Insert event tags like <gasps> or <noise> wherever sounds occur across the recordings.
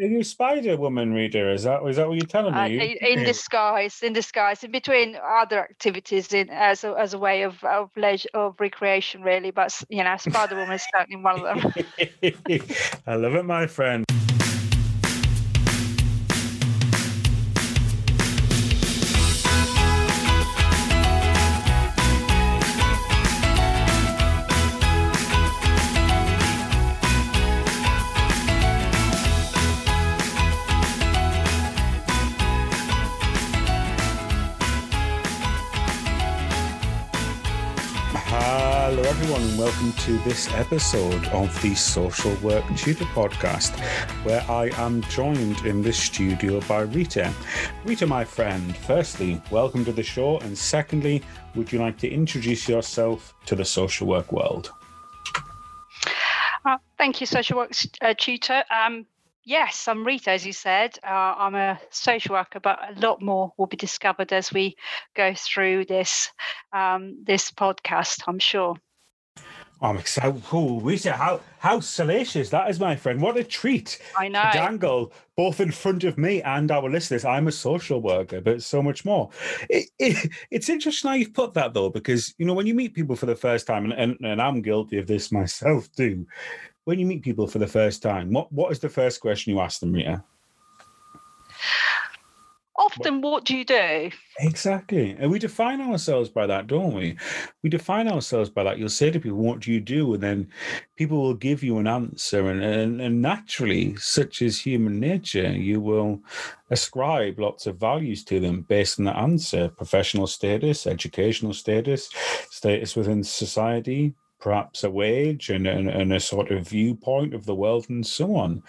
are you Spider Woman reader? Is that is that what you're telling Uh, me? in in disguise, in disguise, in between other activities, in as a, as a way of of leisure of recreation, really. But you know, Spider Woman is certainly one of them. <laughs> I love it, my friend. To this episode of the Social Work Tutor Podcast, where I am joined in the studio by Rita. Rita, my friend, firstly, welcome to the show, and secondly, would you like to introduce yourself to the social work world? Uh, thank you, social work uh, tutor. Um, yes, I'm Rita, as you said. Uh, I'm a social worker, but a lot more will be discovered as we go through this um, this podcast. I'm sure. I'm excited. Oh, Rita, how, how salacious that is, my friend. What a treat. I know. to dangle both in front of me and our listeners. I'm a social worker, but so much more. It, it, it's interesting how you've put that though, because you know when you meet people for the first time, and, and, and I'm guilty of this myself too. When you meet people for the first time, what what is the first question you ask them, Rita? Often, what do you do? Exactly. And we define ourselves by that, don't we? We define ourselves by that. You'll say to people, What do you do? And then people will give you an answer. And, and, and naturally, such is human nature, you will ascribe lots of values to them based on that answer professional status, educational status, status within society, perhaps a wage and, and, and a sort of viewpoint of the world, and so on.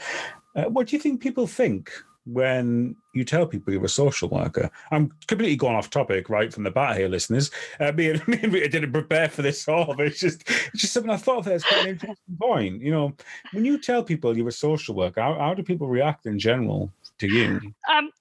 Uh, what do you think people think when you tell people you're a social worker. I'm completely gone off topic right from the bat here, listeners. Uh, me, and, <laughs> me and Rita didn't prepare for this all, but it's just it's just something I thought of as quite an interesting point. You know, when you tell people you're a social worker, how, how do people react in general to you? Um,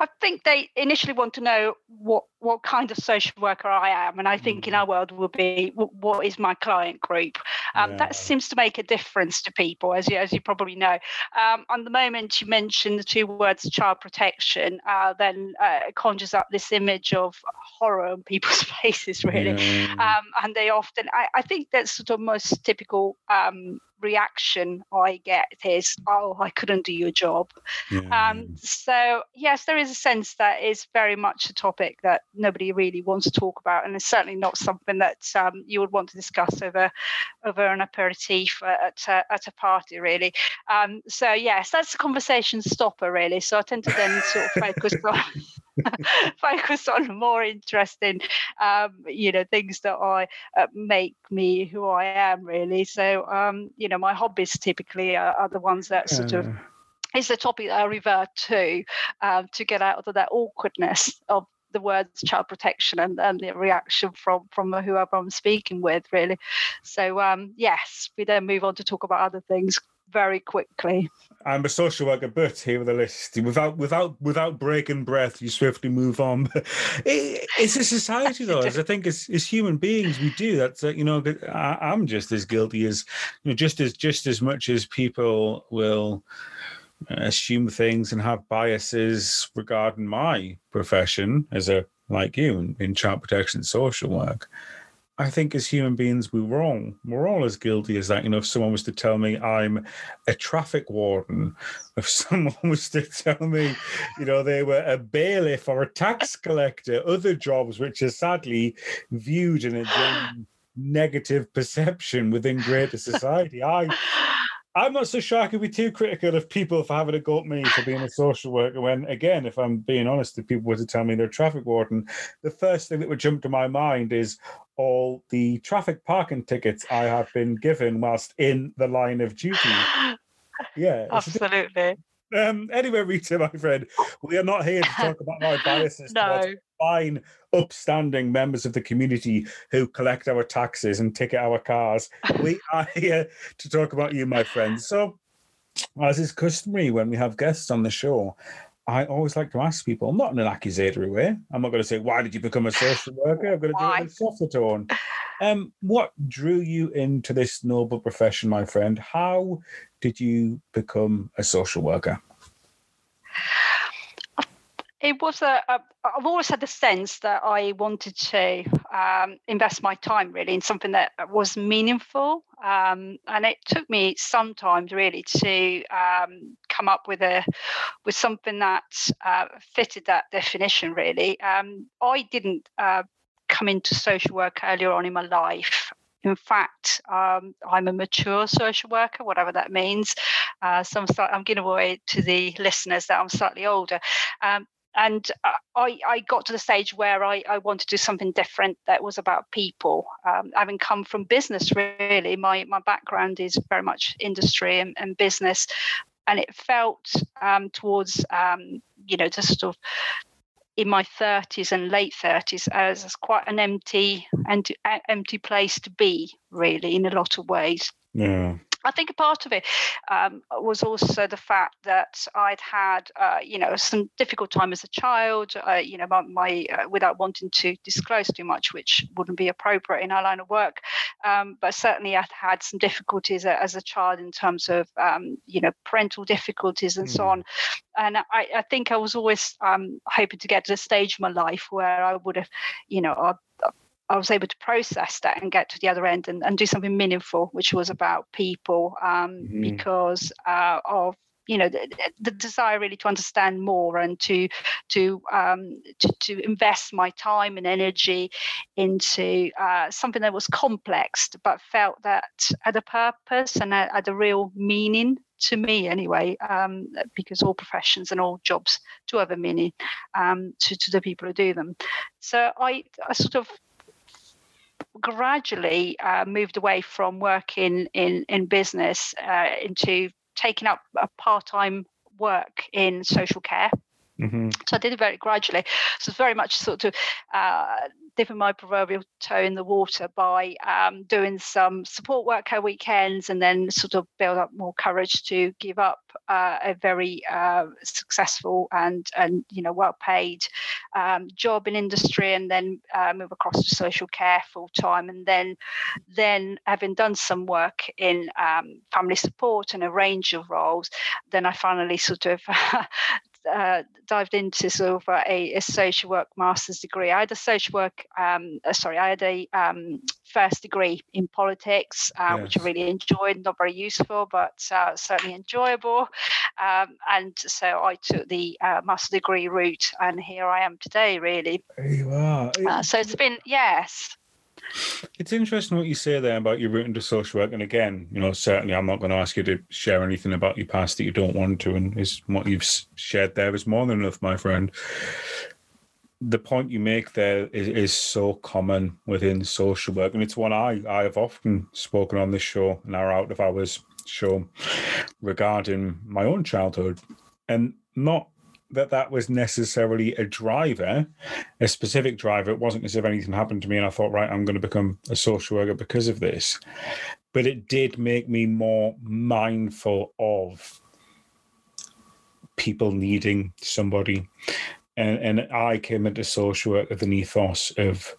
I think they initially want to know what what kind of social worker I am, and I think in our world will be what is my client group. Um, Yeah. That seems to make a difference to people, as you as you probably know. Um, on the moment you mention the two words child protection, uh, then uh, conjures up this image of horror on people's <laughs> faces, really. Yeah. Um, and they often, I, I think that's sort of most typical um, reaction I get is, "Oh, I couldn't do your job." Yeah. Um, so yes, there is a sense that is very much a topic that nobody really wants to talk about, and it's certainly not something that um, you would want to discuss over over an aperitif at a, at a party, really. Um, so yes, that's a conversation stopper, really. So I tend to then sort of focus <laughs> on <laughs> focus on more interesting, um, you know, things that I uh, make me who I am, really. So um, you know, my hobbies typically are, are the ones that sort of Uh, is the topic that I revert to um, to get out of that awkwardness of the words child protection and, and the reaction from from whoever I'm speaking with, really. So um, yes, we then move on to talk about other things very quickly. I'm a social worker, but here are the list. Without without without breaking breath, you swiftly move on. <laughs> It, it's a society, though. As I think, as, as human beings, we do that. Uh, you know, I, I'm just as guilty as you know, just as just as much as people will uh, assume things and have biases regarding my profession as a like you in, in child protection social work. I think as human beings, we we're all we're all as guilty as that. You know, if someone was to tell me I'm a traffic warden, if <laughs> someone was to tell me, you know, they were a bailiff or a tax collector, other jobs which are sadly viewed in a negative perception within greater society. I I'm not so sure I could be too critical of people for having a go at me for being a social worker. When, again, if I'm being honest, if people were to tell me they're a traffic warden, the first thing that would jump to my mind is all the traffic parking tickets I have been given whilst in the line of duty. <gasps> Yeah. it's a bit- Absolutely. Um, anyway, Rita, my friend, we are not here to talk about our <laughs> biases towards No. fine, upstanding members of the community who collect our taxes and ticket our cars. <laughs> we are here to talk about you, my friend. So, as is customary when we have guests on the show, I always like to ask people, not in an accusatory way. I'm not going to say, Why did you become a social worker? I'm going to do it in a softer tone. Um, what drew you into this noble profession, my friend? How did you become a social worker? It was a, a I've always had the sense that I wanted to um, invest my time really in something that was meaningful, um, and it took me sometimes really to um, come up with a with something that uh, fitted that definition. Really, um, I didn't uh, come into social work earlier on in my life. In fact, um, I'm a mature social worker, whatever that means. Uh, so I'm, I'm giving away to the listeners that I'm slightly older. Um, and uh, I, I, got to the stage where I, I, wanted to do something different that was about people. Um, having come from business, really, my, my background is very much industry and, and business. And it felt um, towards, um, you know, just sort of in my 30s and late 30s as quite an empty and empty place to be, really, in a lot of ways. Yeah. I think a part of it um, was also the fact that I'd had, uh, you know, some difficult time as a child. Uh, you know, my, my uh, without wanting to disclose too much, which wouldn't be appropriate in our line of work. Um, but certainly, I'd had some difficulties as a child in terms of, um, you know, parental difficulties and mm. so hmm. on. And I, I, think I was always um, hoping to get to the stage of my life where I would have, you know, I was able to process that and get to the other end and, and do something meaningful, which was about people um, mm-hmm. because uh, of you know the, the, desire really to understand more and to to um, to, to invest my time and energy into uh, something that was complex but felt that had a purpose and had a real meaning to me anyway, um, because all professions and all jobs do have a meaning um, to, to the people who do them. So I, I sort of gradually uh, moved away from working in in business uh, into taking up a part-time work in social care. Mm-hmm. So I did it very gradually. So it's very much sort of uh, dipping my proverbial toe in the water by um, doing some support work at weekends and then sort of build up more courage to give up uh, a very uh, successful and and you know well paid um, job in industry and then uh, move across to social care full time and then then having done some work in um, family support and a range of roles then I finally sort of <laughs> uh, dived into sort of a, a, social work master's degree. I had a social work, um, uh, sorry, I had a um, first degree in politics, uh, yes. which I really enjoyed, not very useful, but uh, certainly enjoyable. Um, and so I took the uh, master degree route, and here I am today, really. There you are. Uh, so it's been, yes. It's interesting what you say there about your route into social work. And again, you know, certainly I'm not going to ask you to share anything about your past that you don't want to. And is what you've shared there is more than enough, my friend. The point you make there is, is so common within social work. And it's one I, I have often spoken on this show, and our Out of Hours show, regarding my own childhood. And not that that was necessarily a driver, a specific driver. It wasn't as if anything happened to me and I thought, right, I'm going to become a social worker because of this. But it did make me more mindful of people needing somebody. And, and I came into social work with an ethos of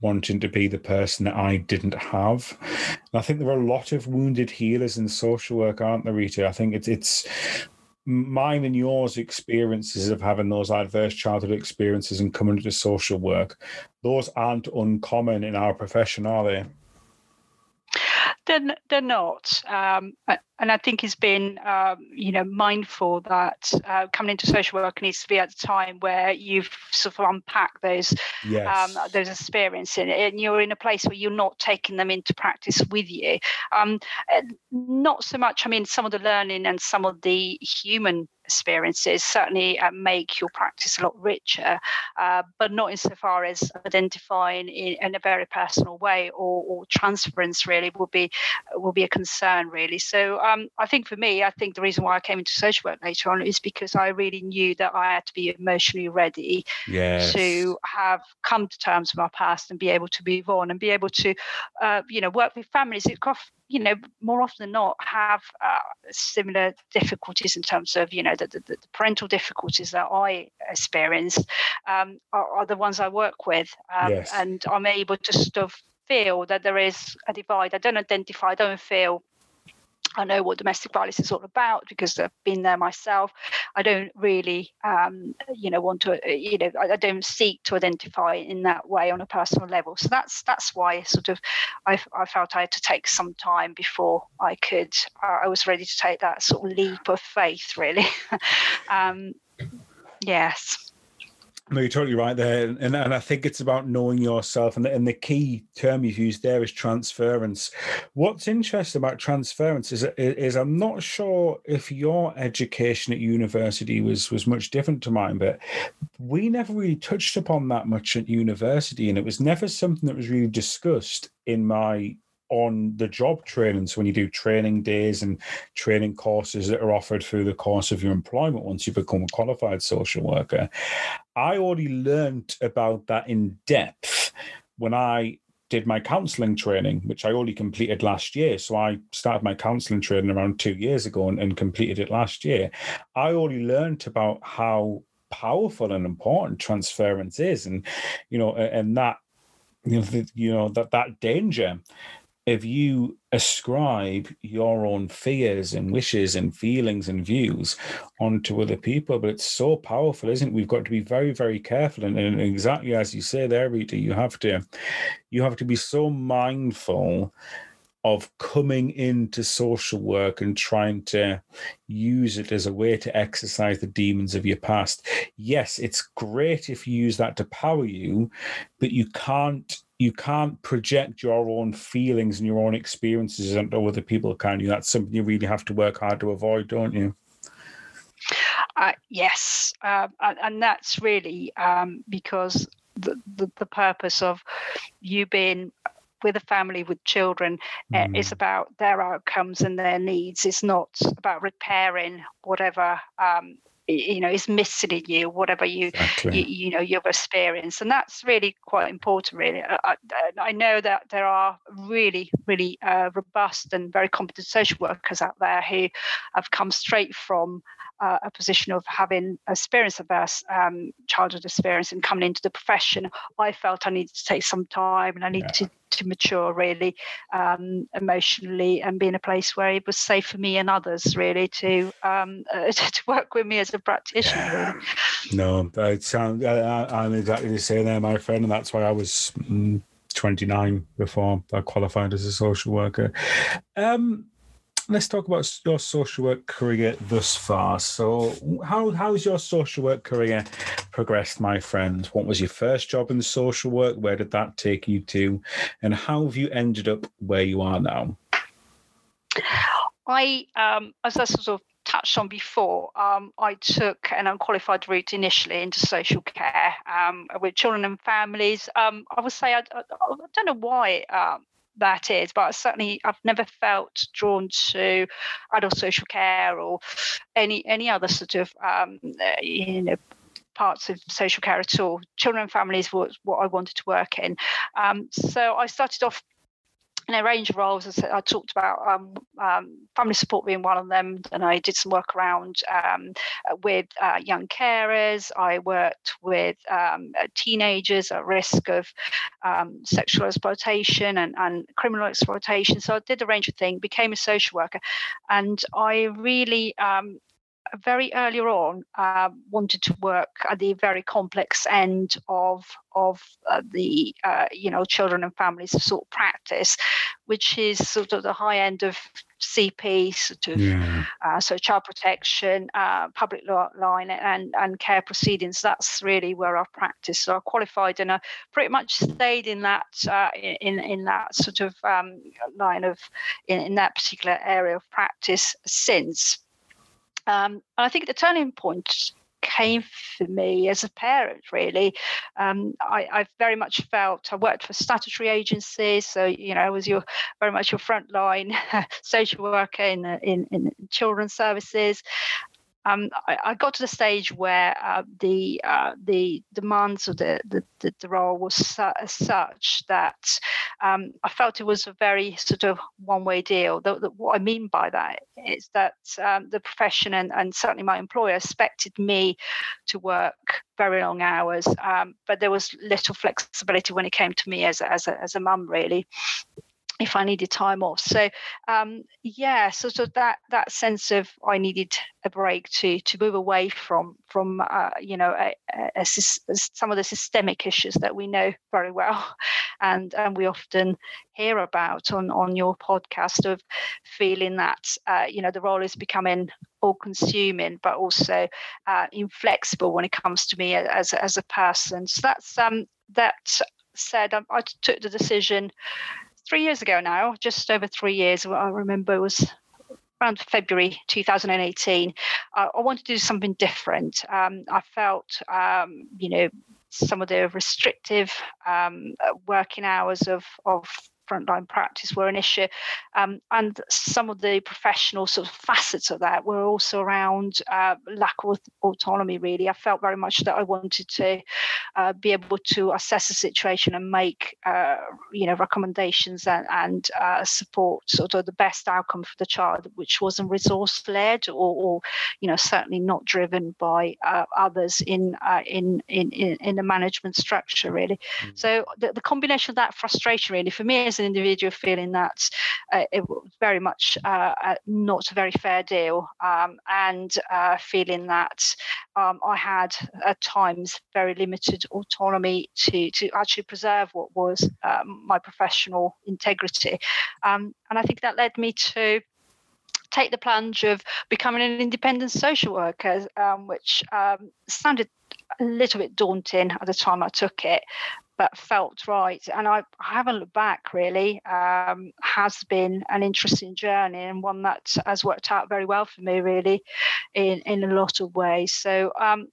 wanting to be the person that I didn't have. And I think there are a lot of wounded healers in social work, aren't there, Rita? I think it's it's mine and yours experiences of having those adverse childhood experiences and coming into social work, those aren't uncommon in our profession, are they? They're, they're not. Um, and I think he's been, um, you know, mindful that uh, coming into social work needs to be at the time where you've sort of unpacked those yes. um, those experiences, and you're in a place where you're not taking them into practice with you. Um, not so much. I mean, some of the learning and some of the human experiences certainly uh, make your practice a lot richer, uh, but not insofar as identifying in, in a very personal way or, or, transference really would be will be a concern really. So um, I think for me, I think the reason why I came into social work later on is because I really knew that I had to be emotionally ready yes. to have come to terms with my past and be able to move on and be able to, uh, you know, work with families who, you know, more often than not have uh, similar difficulties in terms of, you know, the, the, the parental difficulties that I experienced um, are, are, the ones I work with. Um, yes. And I'm able to sort of feel that there is a divide. I don't identify, I don't feel I know what domestic violence is all about because I've been there myself. I don't really, um, you know, want to, you know, I, I, don't seek to identify in that way on a personal level. So that's that's why sort of I, I felt I had to take some time before I could. Uh, I was ready to take that sort of leap of faith, really. <laughs> um, yes. No, you're totally right there, and and I think it's about knowing yourself, and the, and the key term you've used there is transference. What's interesting about transference is is I'm not sure if your education at university was was much different to mine, but we never really touched upon that much at university, and it was never something that was really discussed in my on the job training. So when you do training days and training courses that are offered through the course of your employment once you become a qualified social worker, I already learned about that in depth when I did my counseling training, which I only completed last year. So I started my counseling training around two years ago and, and completed it last year. I already learned about how powerful and important transference is and you know and that you know, the, you know that that danger if you ascribe your own fears and wishes and feelings and views onto other people but it's so powerful isn't it we've got to be very very careful and, and exactly as you say there Rita you have to you have to be so mindful of coming into social work and trying to use it as a way to exercise the demons of your past. Yes, it's great if you use that to power you, but you can't you can't project your own feelings and your own experiences onto other people, can you? That's something you really have to work hard to avoid, don't you? Uh, yes, uh, and, that's really um, because the, the, the purpose of you being with a family with children mm. uh, is about their outcomes and their needs. It's not about repairing whatever um, you know is missing in you whatever you, exactly. you, you know you've experienced and that's really quite important really I, I know that there are really really uh, robust and very competent social workers out there who have come straight from uh, a position of having experience of this um, childhood experience and coming into the profession i felt i needed to take some time and i needed yeah. to to mature really um, emotionally and be in a place where it was safe for me and others really to um, <laughs> uh, to work with me as a practitioner. Yeah. Really. No, it sounds. I'm exactly the same there, my friend, and that's why I was. Mm, 29 before I qualified as a social worker. Um, let's talk about your social work career thus far. So, how how's your social work career progressed, my friend? What was your first job in social work? Where did that take you to, and how have you ended up where you are now? I, um, as I sort of touched on before, um, I took an unqualified route initially into social care um, with children and families. Um, I would say I, I, I, don't know why um, that is, but certainly I've never felt drawn to adult social care or any any other sort of um, uh, you know parts of social care at all. Children and families was what I wanted to work in. Um, so I started off in a range of roles. I talked about um, um, family support being one of them, and I did some work around um, with uh, young carers. I worked with um, uh, teenagers at risk of um, sexual exploitation and, and criminal exploitation. So I did a range of things, became a social worker, and I really um, very earlier on uh, wanted to work at the very complex end of of uh, the uh, you know children and families sort of practice, which is sort of the high end of CP, sort of yeah. Uh, so child protection, uh, public law line, and and care proceedings. That's really where I practice. So I qualified and I pretty much stayed in that uh, in in that sort of um, line of in, in that particular area of practice since. Um, and I think the turning point came for me as a parent really. Um, I, I, very much felt i worked for statutory agencies so you know i was your very much your frontline <laughs> social worker in, in, in children's services um, I, I, got to the stage where uh, the uh, the demands of the the, the, role was su- such that um, I felt it was a very sort of one way deal. The, the, what I mean by that is that um, the profession and, and certainly my employer expected me to work very long hours, um, but there was little flexibility when it came to me as a, as a, as a mum really. If I needed time off. So um, yeah, so, so that that sense of I needed a break to to move away from from uh, you know a, a, a, some of the systemic issues that we know very well, <laughs> and and we often hear about on on your podcast of feeling that uh, you know the role is becoming all consuming, but also uh, inflexible when it comes to me as as a person. So that's um that said, I, um, I took the decision three years ago now, just over three years. I remember it was around February 2018. I wanted to do something different. Um, I felt, um, you know, some of the restrictive um, working hours of of frontline practice were an issue. Um, and some of the professional sort of facets of that were also around uh, lack of autonomy, really. I felt very much that I wanted to uh, be able to assess the situation and make, uh, you know, recommendations and, and uh, support sort of the best outcome for the child, which wasn't resource led or, or, you know, certainly not driven by uh, others in, uh, in, in, in, in the management structure, really. Mm. So the, the combination of that frustration, really, for me as an individual feeling that uh, it was very much uh, not a very fair deal um, and uh, feeling that um, I had at times very limited autonomy to, to actually preserve what was um, my professional integrity. Um, and I think that led me to take the plunge of becoming an independent social worker, um, which um, sounded a little bit daunting at the time I took it, but felt right. And I, I haven't looked back really. Um, has been an interesting journey and one that has worked out very well for me, really, in in a lot of ways. So, um,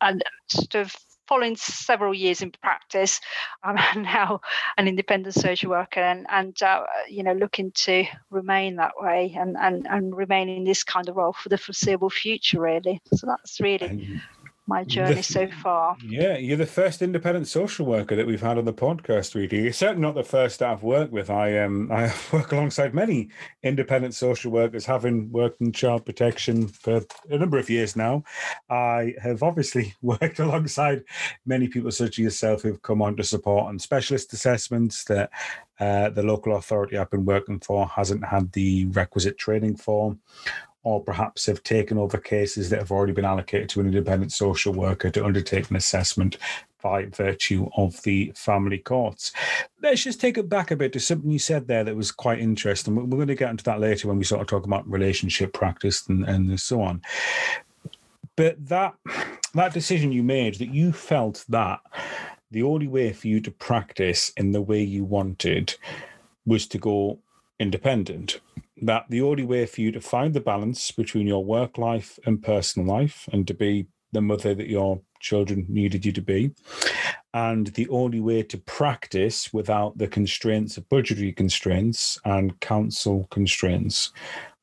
and sort of following several years in practice, I'm <laughs> now an independent social worker and, and uh, you know, looking to remain that way and, and, and remain in this kind of role for the foreseeable future, really. So that's really my journey the, so far. Yeah, you're the first independent social worker that we've had on the podcast, really. You're certainly not the first that I've worked with. I um <laughs> I work alongside many independent social workers, having worked in child protection for a number of years now. I have obviously <laughs> worked alongside many people such as yourself who've come on to support on specialist assessments that uh, the local authority I've been working for hasn't had the requisite training for or perhaps have taken over cases that have already been allocated to an independent social worker to undertake an assessment by virtue of the family courts. Let's just take it back a bit to something you said there that was quite interesting. We're going to get into that later when we sort of talk about relationship practice and, and so on. But that that decision you made that you felt that the only way for you to practice in the way you wanted was to go independent that the only way for you to find the balance between your work life and personal life and to be the mother that your children needed you to be and the only way to practice without the constraints of budgetary constraints and council constraints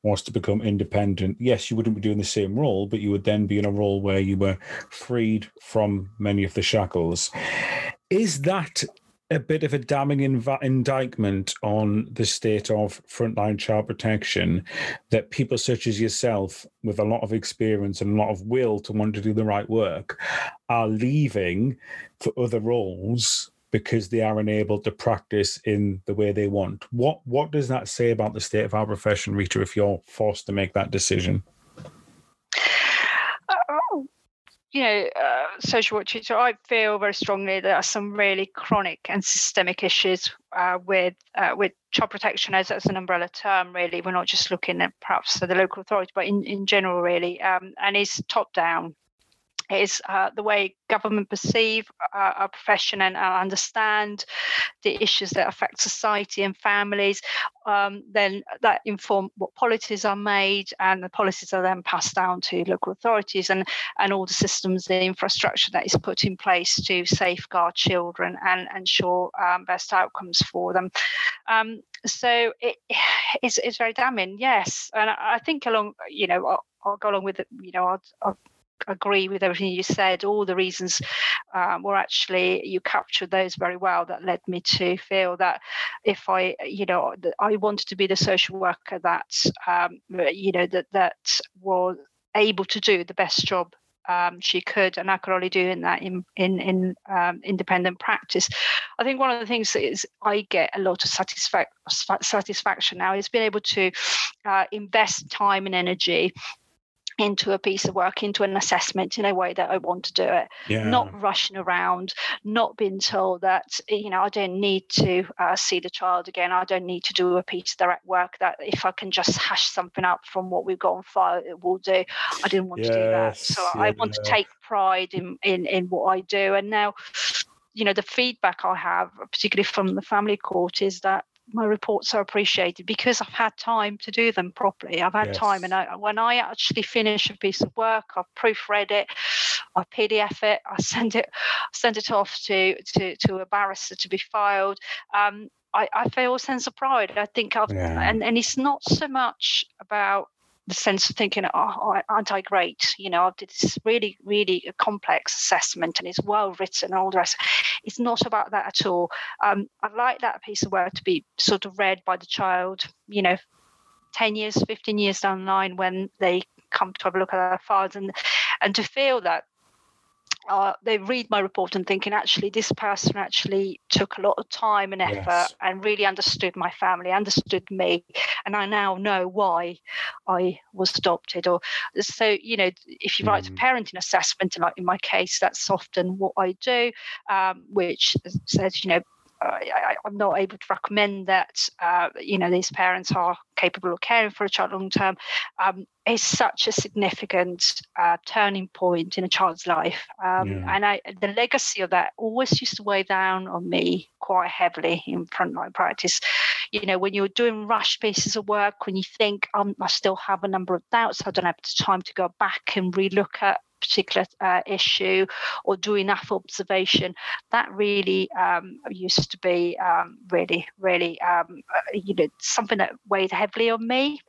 was to become independent. Yes you wouldn't be doing the same role but you would then be in a role where you were freed from many of the shackles. Is that a bit of a damning inv- indictment on the state of frontline child protection that people such as yourself, with a lot of experience and a lot of will to want to do the right work, are leaving for other roles because they are unable to practice in the way they want. What what does that say about the state of our profession, Rita, if you're forced to make that decision? Uh, you know, uh, social work teacher, I feel very strongly there are some really chronic and systemic issues uh, with uh, with child protection as, as an umbrella term. Really, we're not just looking at perhaps the local authority, but in, in general, really, um, and it's top down is uh, the way government perceive uh, our profession and uh, understand the issues that affect society and families. Um, then that inform what policies are made, and the policies are then passed down to local authorities and and all the systems, the infrastructure that is put in place to safeguard children and ensure um, best outcomes for them. Um, so <sighs> it's, it's very damning, yes, and I, I think along, you know, I'll, I'll go along with it, you know, I'll, I'll agree with everything you said. All the reasons um, were actually you captured those very well. That led me to feel that if I, you know, I wanted to be the social worker that, um, you know, that that was able to do the best job um, she could, and I could only do in that in in in um, independent practice. I think one of the things that is I get a lot of satisfac- satisfaction now is being able to uh, invest time and energy into a piece of work, into an assessment in a way that I want to do it. Yeah. Not rushing around, not being told that, you know, I don't need to uh, see the child again. I don't need to do a piece of direct work that if I can just hash something up from what we've got on file, it will do. I didn't want yes, to do that. So yeah. I want to take pride in, in, in what I do. And now, you know, the feedback I have, particularly from the family court, is that my reports are appreciated because I've had time to do them properly. I've had yes. time, and I, when I actually finish a piece of work, I've proofread it, I PDF it, I send it, send it off to to, to a barrister to be filed. Um, I, I feel a sense of pride. I think I've, yeah. and and it's not so much about the sense of thinking, oh, aren't I great? You know, I did this really, really complex assessment and it's well written and all the rest. It's not about that at all. Um, I'd like that piece of work to be sort of read by the child, you know, 10 years, 15 years down the line when they come to have a look at their files and and to feel that uh, they read my report and thinking actually this person actually took a lot of time and effort yes. and really understood my family understood me and i now know why i was adopted or so you know if you write a mm. parenting assessment like in my case that's often what i do um, which says you know I, am not able to recommend that uh, you know these parents are capable of caring for a child long term. Um, is such a significant uh, turning point in a child's life. Um, yeah. and I, the legacy of that always used to weigh down on me quite heavily in frontline practice. You know when you're doing rush pieces of work when you think um, i still have a number of doubts. I don't have the time to go back and relook at particular uh, issue or do enough observation that really um, used to be um, really really um, uh, you know something that weighed heavily on me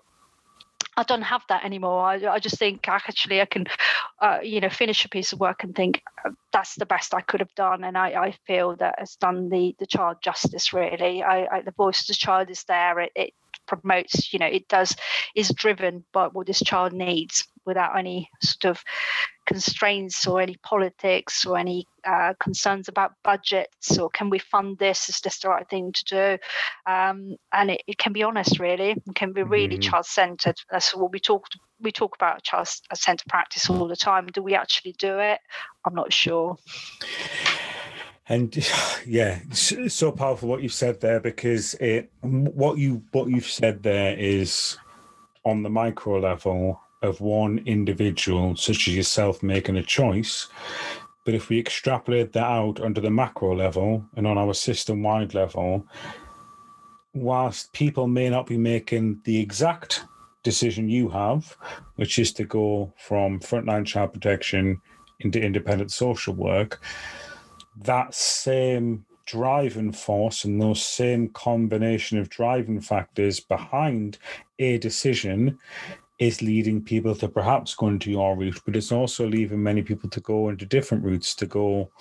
I don't have that anymore. I, I just think actually I can, uh, you know, finish a piece of work and think uh, that's the best I could have done, and I, I feel that has done the the child justice. Really, I, I the voice of the child is there. It, it promotes, you know, it does is driven by what this child needs without any sort of constraints or any politics or any uh, concerns about budgets or can we fund this? Is this the right thing to do? Um, and it, it, can be honest really. It can be really mm-hmm. child-centered. That's what we talk we talk about child-centered practice all the time. Do we actually do it? I'm not sure and <sighs> yeah so powerful what you've said there because it what you what you've said there is on the micro level of one individual, such as yourself, making a choice. But if we extrapolate that out under the macro level and on our system wide level, whilst people may not be making the exact decision you have, which is to go from frontline child protection into independent social work, that same driving force and those same combination of driving factors behind a decision is leading people to perhaps go into your route, but it's also leaving many people to go into different routes, to go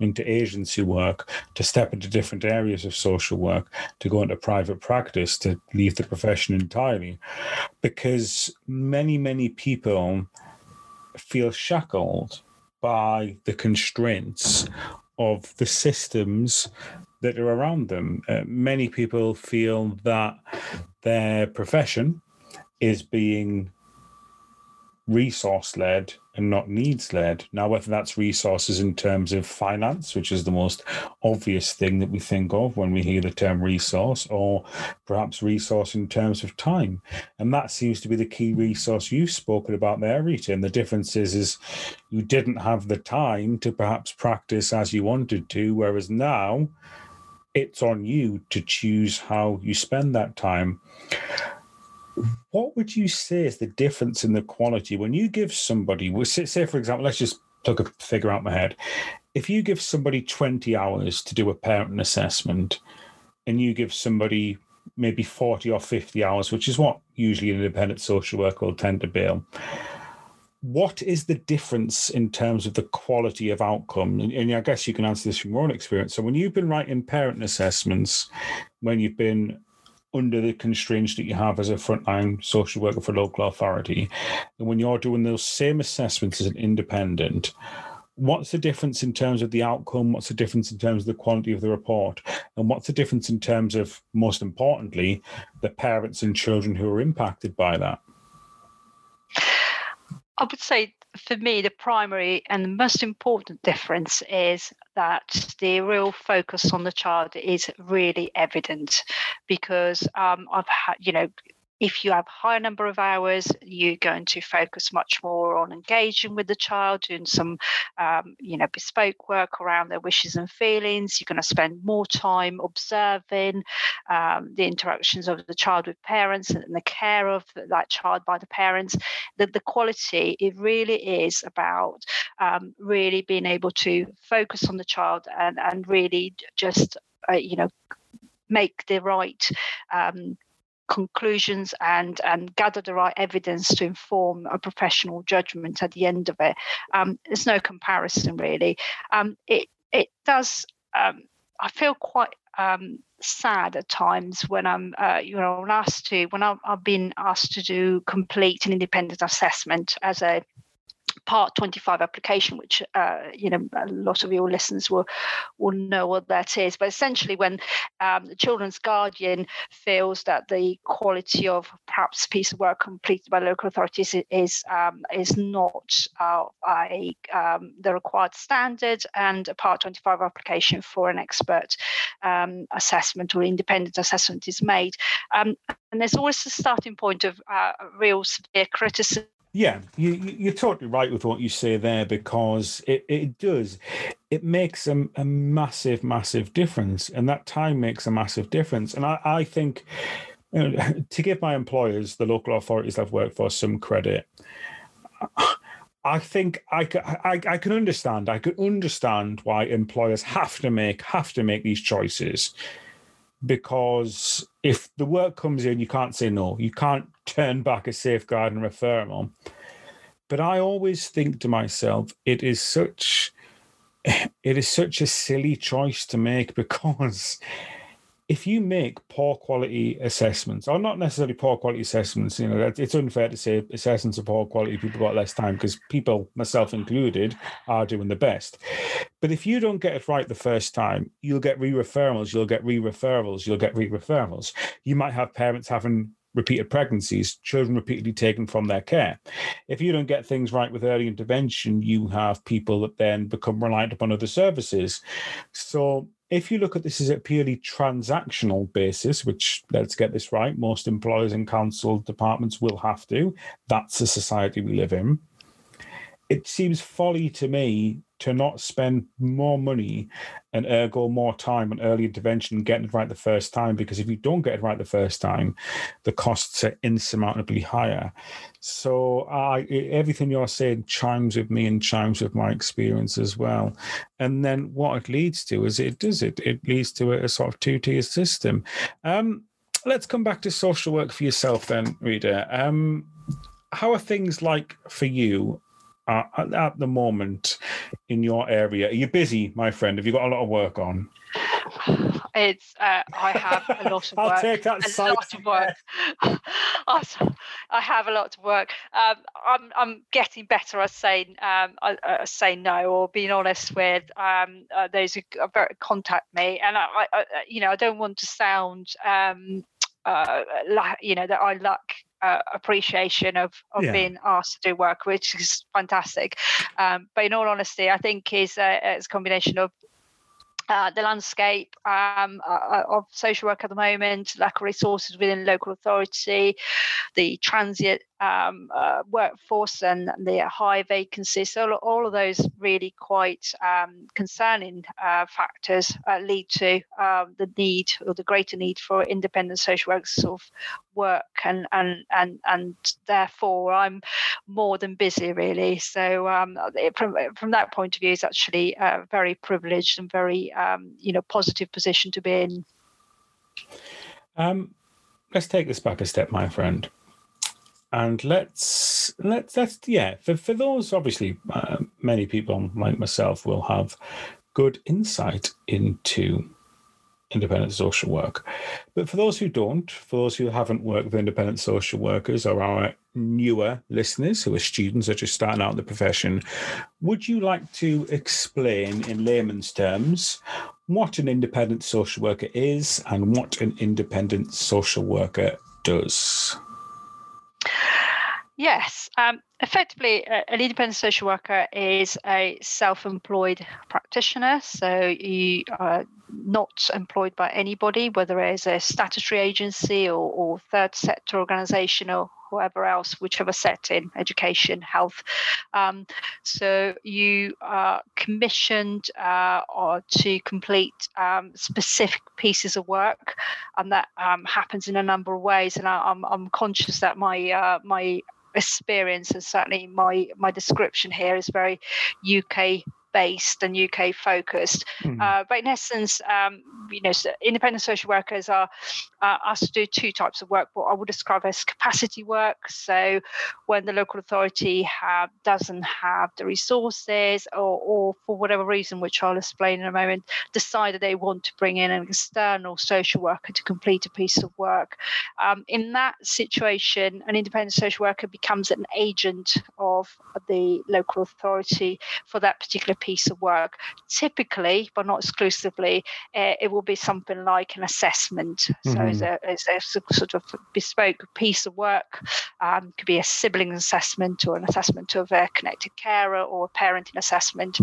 into agency work, to step into different areas of social work, to go into private practice, to leave the profession entirely. Because many, many people feel shackled by the constraints of the systems that are around them. Uh, many people feel that their profession, is being resource led and not needs led. Now, whether that's resources in terms of finance, which is the most obvious thing that we think of when we hear the term resource, or perhaps resource in terms of time. And that seems to be the key resource you've spoken about there, Rita. And the difference is, is you didn't have the time to perhaps practice as you wanted to, whereas now it's on you to choose how you spend that time what would you say is the difference in the quality when you give somebody, say, for example, let's just plug a figure out my head. If you give somebody 20 hours to do a parent assessment and you give somebody maybe 40 or 50 hours, which is what usually an independent social worker will tend to bill, what is the difference in terms of the quality of outcome? And, and I guess you can answer this from your own experience. So when you've been writing parent assessments, when you've been under the constraints that you have as a frontline social worker for local authority, and when you're doing those same assessments as an independent, what's the difference in terms of the outcome? What's the difference in terms of the quality of the report? And what's the difference in terms of, most importantly, the parents and children who are impacted by that? I would say for me, the primary and the most important difference is that the real focus on the child is really evident because um, I've had, you know, if you have higher number of hours, you're going to focus much more on engaging with the child, doing some, um, you know, bespoke work around their wishes and feelings. You're going to spend more time observing um, the interactions of the child with parents and the care of that child by the parents. The, the quality, it really is about um, really being able to focus on the child and, and really just, uh, you know, make the right um, conclusions and and gather the right evidence to inform a professional judgment at the end of it. Um, there's no comparison really. Um, it it does. Um, I feel quite um, sad at times when I'm, uh, you know, asked to when I've, I've been asked to do complete an independent assessment as a Part 25 application, which uh, you know a lot of your listeners will will know what that is. But essentially, when um, the children's guardian feels that the quality of perhaps piece of work completed by local authorities is um, is not uh, a um, the required standard, and a Part 25 application for an expert um, assessment or independent assessment is made, um, and there's always a starting point of uh, real severe criticism yeah, you, you're totally right with what you say there because it, it does. It makes a, a massive, massive difference. And that time makes a massive difference. And I, I think you know, <laughs> to give my employers, the local authorities I've worked for, some credit, I think I, I, I can understand. I can understand why employers have to make have to make these choices because if the work comes in, you can't say no. You can't turn back a safeguard and referral. But I always think to myself, it is such <laughs> it is such a silly choice to make <laughs> because if you make poor quality assessments, or not necessarily poor quality assessments, you know, it's unfair to say assessments of poor quality, people got less time because people, myself included, are doing the best. But if you don't get it right the first time, you'll get re referrals, you'll get re referrals, you'll get re referrals. You might have parents having repeated pregnancies, children repeatedly taken from their care. If you don't get things right with early intervention, you have people that then become reliant upon other services. So if you look at this as a purely transactional basis, which let's get this right, most employers and council departments will have to, that's the society we live in. It seems folly to me to not spend more money and ergo more time on early intervention and getting it right the first time because if you don't get it right the first time the costs are insurmountably higher. So I, everything you're saying chimes with me and chimes with my experience as well. And then what it leads to is it does it it leads to a, a sort of two-tier system. Um, let's come back to social work for yourself then Rita. Um, how are things like for you uh, at the moment in your area? Are you busy, my friend? Have you got a lot of work on? It's uh, I have a lot of <laughs> work. I'll take that. A lot of work. <laughs> I have a lot of work. Um, I'm I'm getting better at saying um, I, uh, saying no or being honest with um, uh, those who contact me, and I, I, you know I don't want to sound um, uh, you know that I lack uh, appreciation of, of yeah. being asked to do work, which is fantastic. Um, but in all honesty, I think is uh, it's a combination of uh, the landscape um, uh, uh, of social work at the moment, lack of resources within local authority, the transient um, uh, workforce and the high vacancies. So all of those really quite um, concerning uh, factors uh, lead to um, the need or the greater need for independent social work sort of work and and and and therefore I'm more than busy really. So um, it, from from that point of view, it's actually a very privileged and very um, you know positive position to be in. Um, let's take this back a step, my friend and let's let's that's yeah for for those obviously uh, many people like myself will have good insight into independent social work. But for those who don't, for those who haven't worked with independent social workers or our newer listeners who are students or just starting out in the profession, would you like to explain in layman's terms what an independent social worker is and what an independent social worker does? Yes. Um, effectively, an independent social worker is a self employed practitioner. So you are not employed by anybody, whether it's a statutory agency or, or third sector organization or whoever else, whichever setting, education, health. Um, so you are commissioned uh, or to complete um, specific pieces of work, and that um, happens in a number of ways. And I, am conscious that my uh, my experience and certainly my my description here is very UK based and UK focused. Mm-hmm. Uh, but in essence, um, you know, independent social workers are uh, asked to do two types of work. What I would describe as capacity work. So when the local authority have, doesn't have the resources, or, or for whatever reason, which I'll explain in a moment, decide that they want to bring in an external social worker to complete a piece of work. Um, in that situation, an independent social worker becomes an agent of the local authority for that particular piece of work. Typically, but not exclusively, uh, it will be something like an assessment. Mm-hmm. So it's a, it's a, sort of bespoke piece of work. Um, could be a sibling assessment or an assessment of a connected carer or a parenting assessment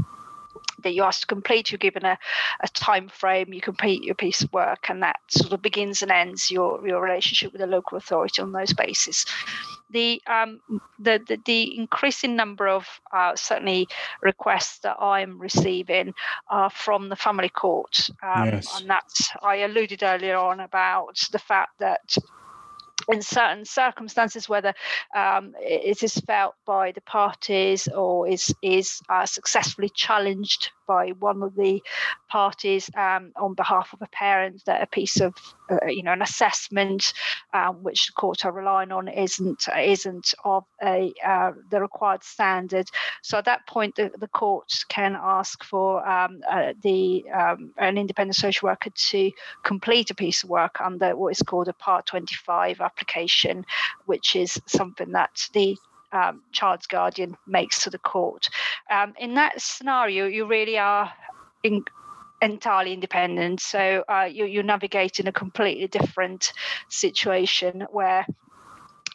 that you asked to complete. You're given a, a time frame, you complete your piece of work, and that sort of begins and ends your, your relationship with the local authority on those bases the um, the, the, the increasing number of uh, certainly requests that I'm receiving are from the family court, um, yes. and that's I alluded earlier on about the fact that in certain circumstances, whether um, it is felt by the parties or is is uh, successfully challenged by one of the parties um, on behalf of a parent that a piece of uh, you know an assessment um, which the court are relying on isn't isn't of a uh, the required standard. So at that point the, the court can ask for um, uh, the um, an independent social worker to complete a piece of work under what is called a part 25 application which is something that the um, child's guardian makes to the court. Um, in that scenario, you really are in, entirely independent. So uh, you, navigate in a completely different situation where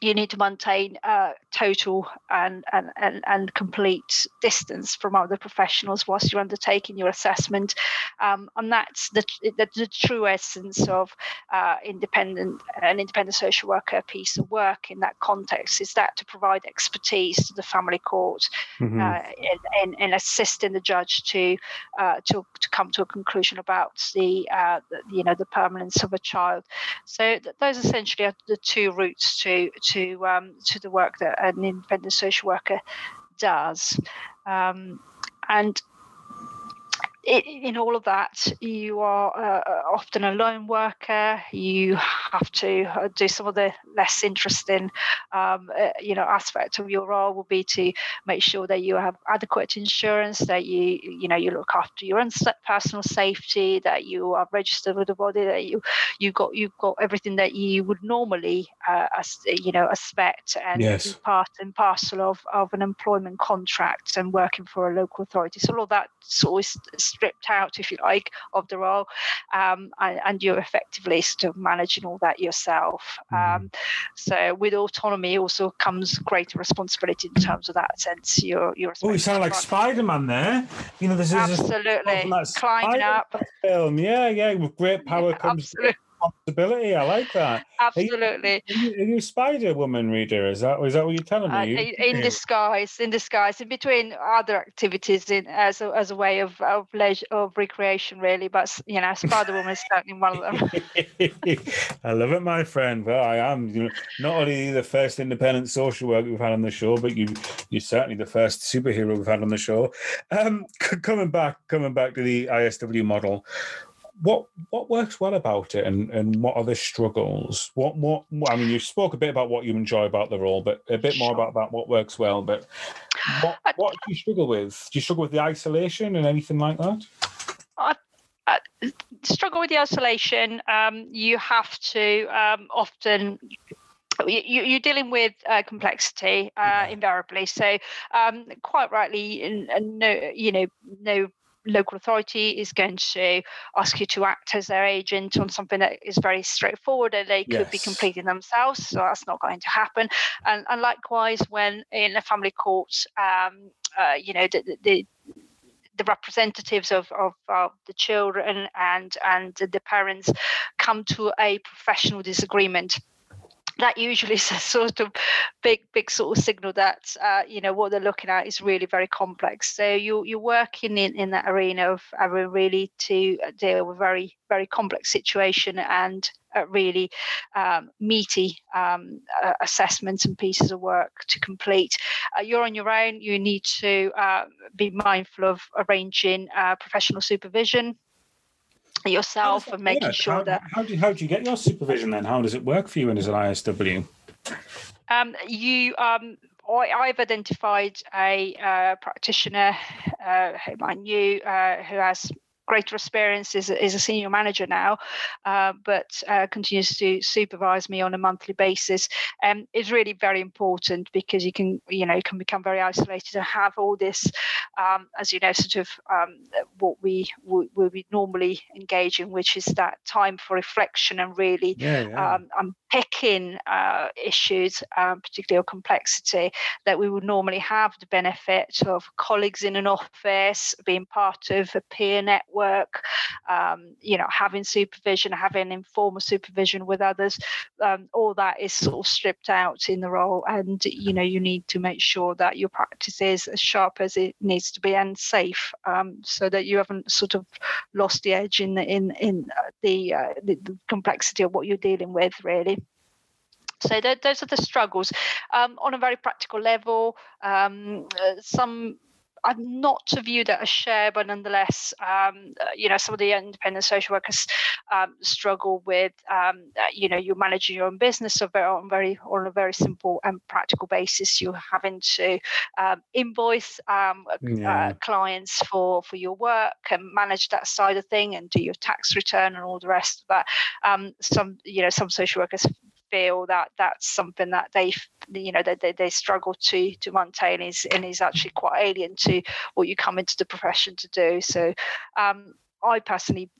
you need to maintain uh, total and, and, and, and complete distance from other professionals whilst you're undertaking your assessment. Um, and that's the, the, the, true essence of uh, independent an independent social worker piece of work in that context is that to provide expertise to the family court mm-hmm. uh, in, in, in, assisting the judge to, uh, to, to come to a conclusion about the, uh, the, you know the permanence of a child. So th- those essentially are the two routes to to um, to the work that an independent social worker does. Um, and in all of that, you are uh, uh, often a lone worker. You have to uh, do some of the less interesting, um, uh, you know, aspect of your role will be to make sure that you have adequate insurance, that you, you know, you look after your own personal safety, that you are registered with the body, that you, you got, you've got everything that you would normally, uh, as, you know, expect and yes. part and parcel of, of an employment contract and working for a local authority. So all of that sort of stripped out, if you like, of the role, um, and, and, you're effectively sort of managing all that yourself. Mm-hmm. Um, so with autonomy also comes greater responsibility in terms of that sense. You're, you're oh, you sound like Spider Man there. You know, there's absolutely climbing up. Film, yeah, yeah. With great power yeah, comes absolutely responsibility. I like that. Absolutely. Are you, you, Spider Woman Rita? Is that is that what you're telling me? Uh, in disguise, in disguise, in between other activities, in as a, as a way of of leisure of recreation, really. But you know, Spider Woman is certainly one of them. <laughs> I love it, my friend. Well, I am you know, not only the first independent social worker we've had on the show, but you you're certainly the first superhero we've had on the show. Um, coming back, coming back to the ISW model what what works well about it and and what are the struggles? What what i mean you spoke a bit about what you enjoy about the role but a bit more about that what works well but what what do you struggle with? Do you struggle with the isolation and anything like that? I, I, struggle with the isolation, um, you have to um, often you, are dealing with uh, complexity uh, invariably. So, um, quite rightly, no, you know, no local authority is going to ask you to act as their agent on something that is very straightforward and they could yes. be completing themselves. So that's not going to happen. And, and likewise, when in a family court, um, uh, you know, the, the the representatives of, of uh, the children and and the parents come to a professional disagreement that usually <laughs> is a sort of big big sort of signal that uh, you know what they're looking at is really very complex so you you're working in in that arena of having really to deal with very very complex situation and uh, really um, meaty um, uh, assessments and pieces of work to complete. Uh, you're on your own. You need to uh, be mindful of arranging uh, professional supervision yourself and making work? sure how, that how do, how do you get your supervision then how does it work for you as an isw um, you um, I, have identified a uh, practitioner uh, whom I knew uh, who has greater experience is, is a senior manager now, uh, but uh, continues to supervise me on a monthly basis. Um, is really very important because you can, you know, you can become very isolated and have all this, um, as you know, sort of um, what we will we normally engage in, which is that time for reflection and really yeah, yeah. Um, unpicking uh, issues, um, particularly of complexity, that we would normally have the benefit of colleagues in an office, being part of a peer network work, um, you know, having supervision, having informal supervision with others, um, all that is sort of stripped out in the role. And, you know, you need to make sure that your practice is as sharp as it needs to be and safe um, so that you haven't sort of lost the edge in the, in, in uh, the, uh, the, complexity of what you're dealing with, really. So those are the struggles. Um, on a very practical level, um, uh, some I'm not to view that as share, but nonetheless, um, uh, you know, some of the independent social workers um, struggle with, um, uh, you know, you're managing your own business so very, on very on a very simple and practical basis. You're having to um, invoice um, uh, yeah. uh, clients for for your work and manage that side of thing and do your tax return and all the rest of that. Um, some, you know, some social workers feel that that's something that they you know they, they, they struggle to to maintain is and is actually quite alien to what you come into the profession to do. So um, i personally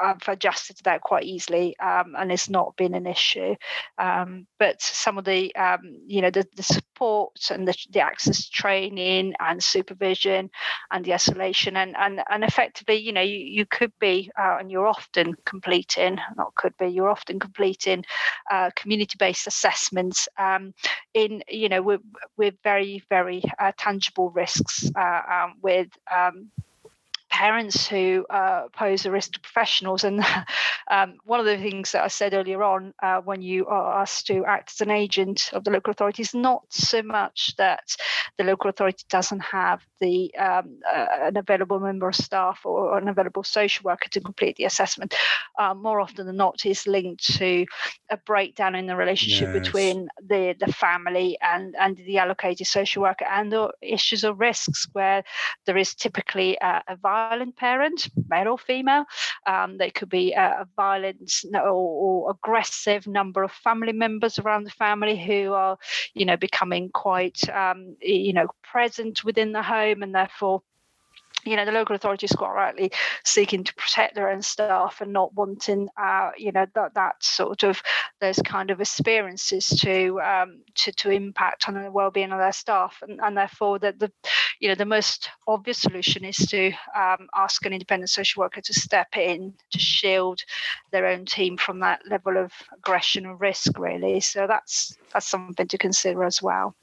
I've adjusted to that quite easily, um, and it's not been an issue. Um, but some of the, um, you know, the, the support and the, the access training and supervision and the isolation and and and effectively, you know, you, you could be uh, and you're often completing, not could be, you're often completing uh, community-based assessments um, in, you know, with with very very uh, tangible risks uh, um, with um, parents who uh, pose a risk to professionals. And <laughs> um, one of the things that I said earlier on, uh, when you are asked to act as an agent of the local authority, is not so much that the local authority doesn't have the um, uh, an available member of staff or an available social worker to complete the assessment. Uh, more often than not, is linked to a breakdown in the relationship yes. between the the family and and the allocated social worker, and the issues or risks where there is typically a, a violent parent, male or female. Um, there could be a, a violent or, or, aggressive number of family members around the family who are, you know, becoming quite, um, you know, present within the home and therefore you know the local authorities quite rightly seeking to protect their own staff and not wanting uh, you know that that sort of those kind of experiences to um, to to impact on the well-being of their staff. And, and therefore that the you know the most obvious solution is to um, ask an independent social worker to step in to shield their own team from that level of aggression and risk really. So that's that's something to consider as well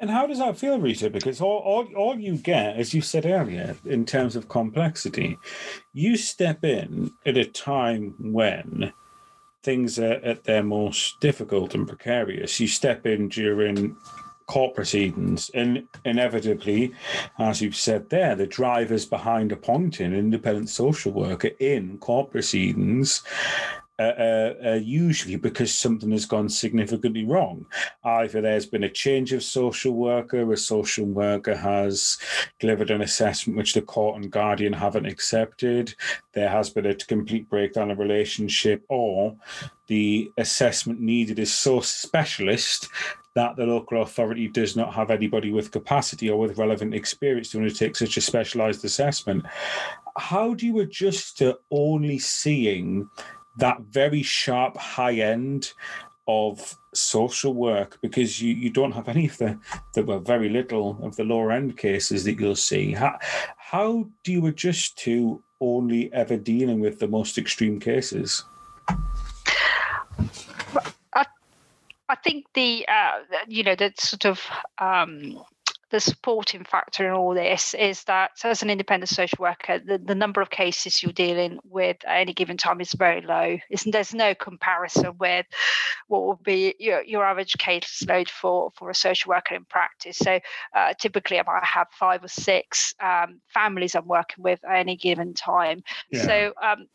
and how does that feel, Rita? Because all, all, all you get, as you said earlier, in terms of complexity, you step in at a time when things are at their most difficult and precarious. You step in during court proceedings, and inevitably, as you've said there, the drivers behind appointing an independent social worker in court proceedings uh, uh, usually because something has gone significantly wrong. Either there's been a change of social worker, a social worker has delivered an assessment which the court and guardian haven't accepted, there has been a complete breakdown of relationship, or the assessment needed is so specialist that the local authority does not have anybody with capacity or with relevant experience to undertake such a specialised assessment. How do you adjust to only seeing that very sharp high end of social work because you, you don't have any of the, the well, very little of the lower end cases that you'll see. How, how do you adjust to only ever dealing with the most extreme cases? I, I think the uh, you know that sort of um, the supporting factor in all this is that as an independent social worker, the, the number of cases you're dealing with at any given time is very low. It's, there's no comparison with what would be your, your average caseload for, for a social worker in practice. So uh, typically, I might have five or six um, families I'm working with at any given time. Yeah. So um,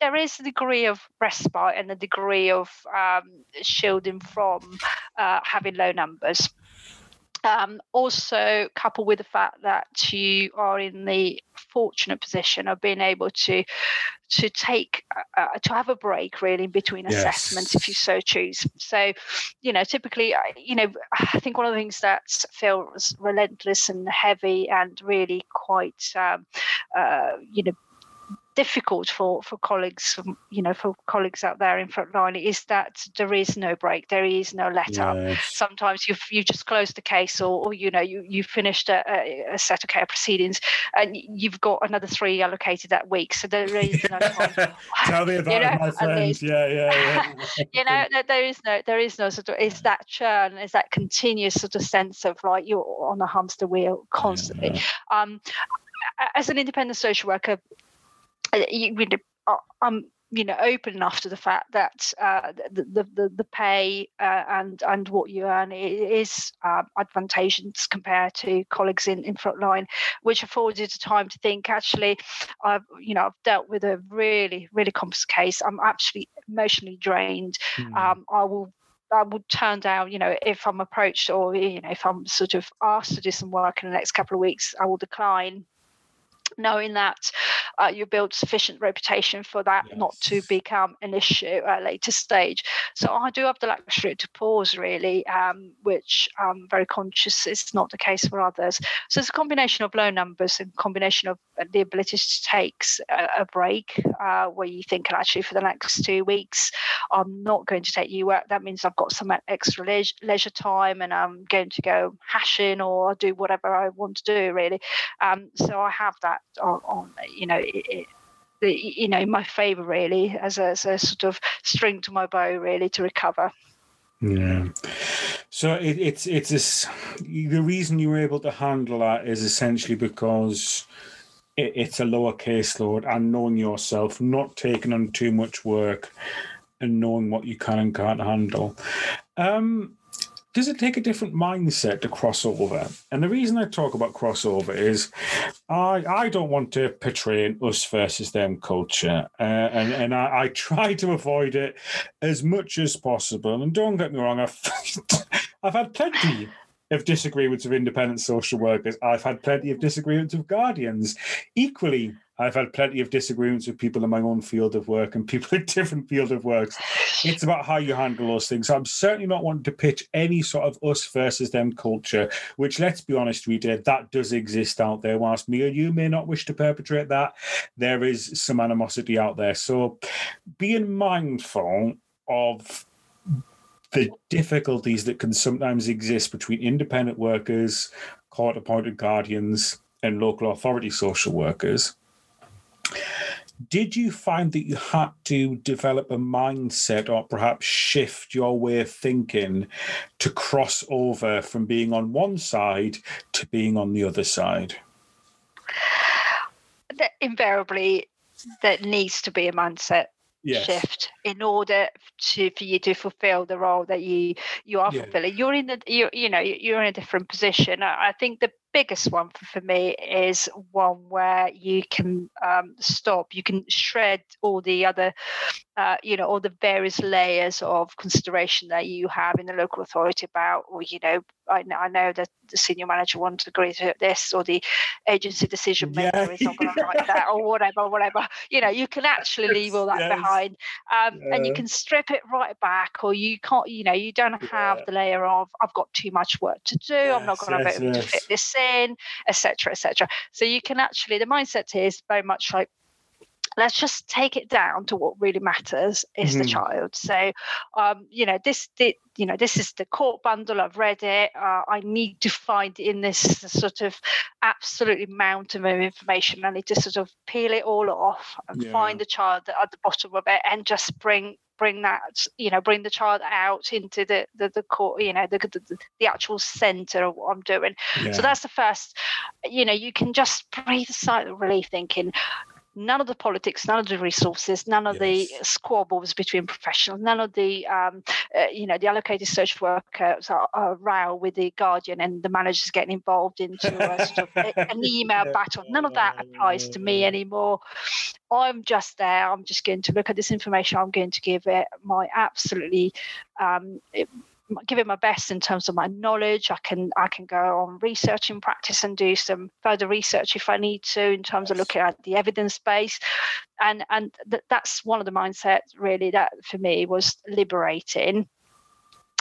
there is a degree of respite and a degree of um, shielding from uh, having low numbers. Um, also, coupled with the fact that you are in the fortunate position of being able to to take uh, to have a break really in between yes. assessments if you so choose. So, you know, typically, you know, I think one of the things that feels relentless and heavy and really quite, um, uh, you know difficult for for colleagues you know for colleagues out there in front line is that there is no break there is no let up. Sometimes you've you just closed the case or, or you know you you finished a, a, set of care proceedings and you've got another three allocated that week so there is no time <laughs> tell me <laughs> about you know, my friends. yeah yeah, yeah. <laughs> you know there is no there is no sort of is that churn is that continuous sort of sense of like you're on a hamster wheel constantly. Yeah. um as an independent social worker you, uh, I'm you know open enough to the fact that uh, the, the, the the pay uh, and and what you earn is uh, advantageous compared to colleagues in in frontline, which affords you the time to think. Actually, I've you know I've dealt with a really really complex case. I'm actually emotionally drained. Mm. Um, I will I would turn down, you know, if I'm approached or you know if I'm sort of asked to do some work in the next couple of weeks, I will decline knowing that uh, you build sufficient reputation for that yes. not to become an issue at a later stage. So I do have the luxury to pause, really, um, which I'm very conscious is not the case for others. So it's a combination of low numbers and combination of uh, the ability to take a, a break uh, where you think, actually, for the next two weeks, I'm not going to take you work. That means I've got some extra leisure, leisure time and I'm going to go hashing or do whatever I want to do, really. Um, so I have that on, on you know, it, it, you know, my favour really as a, as a sort of string to my bow really to recover. Yeah. So it, it's it's this, the reason you were able to handle that is essentially because it, it's a lower caseload and knowing yourself, not taking on too much work, and knowing what you can and can't handle. Um, does it take a different mindset to cross over? And the reason I talk about crossover is I I don't want to portray an us versus them culture, uh, and and I, I, try to avoid it as much as possible. And don't get me wrong, I've <laughs> I've had plenty of disagreements with independent social workers. I've had plenty of disagreements with guardians. Equally, I've had plenty of disagreements with people in my own field of work and people <laughs> in different field of works. It's about how you handle those things. I'm certainly not wanting to pitch any sort of us versus them culture, which let's be honest, did. That does exist out there. Whilst me or you may not wish to perpetrate that, there is some animosity out there. So being mindful of the difficulties that can sometimes exist between independent workers, court appointed guardians, and local authority social workers did you find that you had to develop a mindset or perhaps shift your way of thinking to cross over from being on one side to being on the other side? That Invariably, there needs to be a mindset yes. shift in order to for you to fulfill the role that you you are yeah. fulfilling. You're in the you you know you're in a different position. I think the biggest one for, for me is one where you can um, stop, you can shred all the other uh, you know all the various layers of consideration that you have in the local authority about or you know I, I know that the senior manager wants to agree to this or the agency decision maker yeah. is not going to like that or whatever whatever you know you can <laughs> actually leave all that yes. behind um, yeah. and you can strip it right back or you can't you know you don't have yeah. the layer of i've got too much work to do yes, i'm not going to be able to fit this in etc etc so you can actually the mindset is very much like let's just take it down to what really matters is mm-hmm. the child so um, you know this the, you know this is the court bundle i've read it uh, i need to find in this sort of absolutely mountain of information i need to sort of peel it all off and yeah. find the child at the bottom of it and just bring bring that you know bring the child out into the the, the court you know the, the, the actual center of what i'm doing yeah. so that's the first you know you can just breathe a sigh of relief thinking none of the politics, none of the resources, none of yes. the squabbles between professionals, none of the, um, uh, you know, the allocated search workers are, are row with the guardian and the managers getting involved into a sort of an <laughs> email battle. None of that applies to me <laughs> anymore. I'm just there. I'm just going to look at this information. I'm going to give it my absolutely um, give it my best in terms of my knowledge. I can I can go on researching practice and do some further research if I need to in terms of looking at the evidence base, and and th- that's one of the mindsets really that for me was liberating.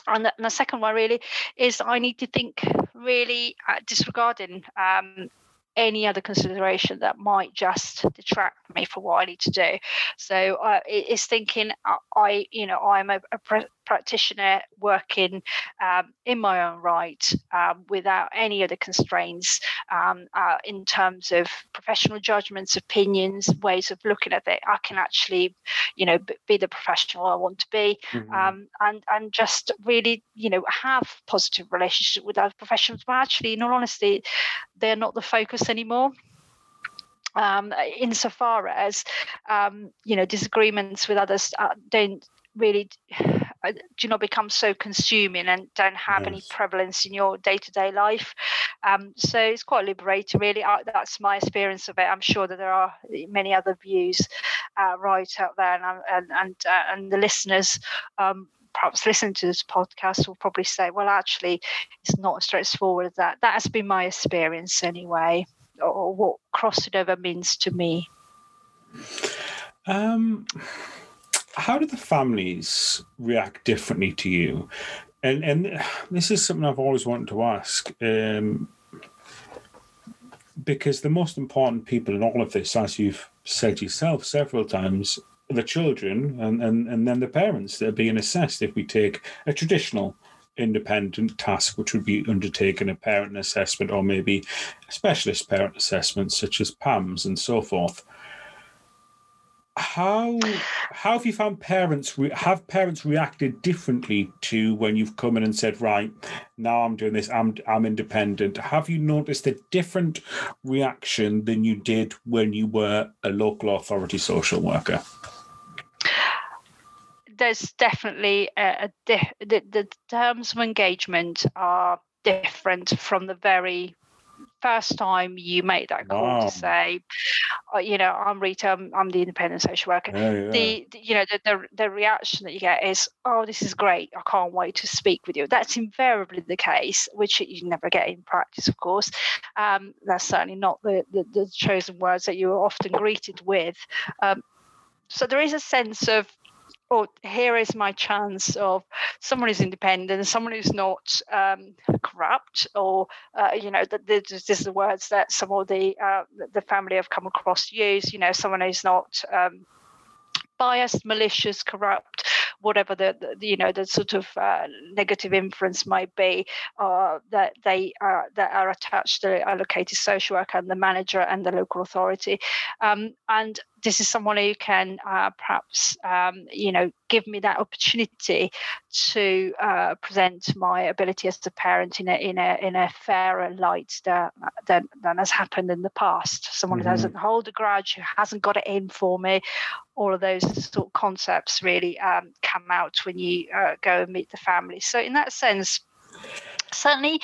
And the, and the second one really is I need to think really uh, disregarding um, any other consideration that might just detract me from what I need to do. So uh, it's thinking uh, I, you know, I'm a, a practitioner working um, in my own right um, without any other constraints um, uh, in terms of professional judgments, opinions, ways of looking at it. I can actually, you know, be the professional I want to be, mm-hmm. Um, and and just really, you know, have positive relationships with other professionals. But actually, in all honesty, they're not the focus anymore um, insofar as um, you know disagreements with others uh, don't really do not become so consuming and don't have yes. any prevalence in your day-to-day life? Um, so it's quite liberating really. I, that's my experience of it. I'm sure that there are many other views uh, right out there and and and, uh, and the listeners um, perhaps listening to this podcast will probably say well actually it's not as straightforward as that. That has been my experience anyway or what crossing over means to me. Um how do the families react differently to you? And and this is something I've always wanted to ask. Um, because the most important people in all of this, as you've said yourself several times, are the children and, and, and then the parents that are being assessed. If we take a traditional independent task, which would be undertaking a parent assessment or maybe a specialist parent assessment, such as PAMS and so forth, how how have you found parents re- have parents reacted differently to when you've come in and said right now i'm doing this i'm i'm independent. Have you noticed a different reaction than you did when you were a local authority social worker? There's definitely a, a di- the, the terms of engagement are different from the very first time you make that call wow. to say, uh, you know, I'm Rita, I'm, I'm the independent social worker. Yeah, yeah. The, the, you know, the, the, the reaction that you get is, oh, this is great. I can't wait to speak with you. That's invariably the case, which you never get in practice, of course. Um, that's certainly not the, the, the chosen words that you're often greeted with. Um, so there is a sense of oh, here is my chance of someone who's independent, someone who's not um, corrupt, or uh, you know, this is the words that some of the uh, the family have come across use. You know, someone who's not um, biased, malicious, corrupt, whatever the, the, you know the sort of uh, negative inference might be uh, that they are that are attached to allocated social work and the manager and the local authority um, and this is someone who can uh, perhaps um, you know give me that opportunity to uh, present my ability as a parent in a in a in a fairer light that, than, than has happened in the past. Someone mm-hmm. who doesn't hold a grudge who hasn't got it in for me. All of those sort of concepts really um, come out when you uh, go and meet the family. So in that sense certainly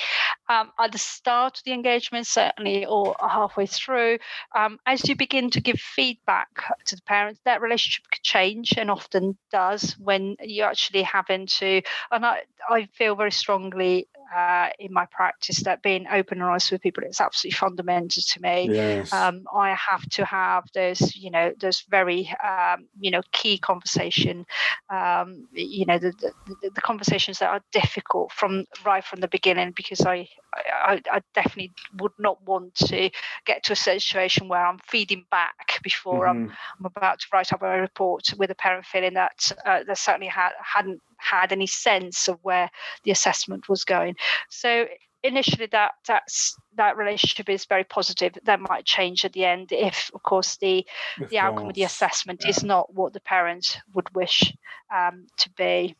um, at the start of the engagement, certainly or halfway through, um, as you begin to give feedback to the parents, that relationship could change and often does when you're actually having to. And I, I feel very strongly uh, in my practice that being open and honest with people is absolutely fundamental to me. Yes. Um, I have to have those, you know, those very, um, you know, key conversation, um, you know, the, the, the, conversations that are difficult from right from the beginning because I, I, I, definitely would not want to get to a situation where I'm feeding back before mm-hmm. I'm, I'm about to write up a report with a parent feeling that uh, they certainly had, hadn't had any sense of where the assessment was going. So initially that that's that relationship is very positive that might change at the end if of course the the outcome of the assessment yeah. is not what the parent would wish um, to be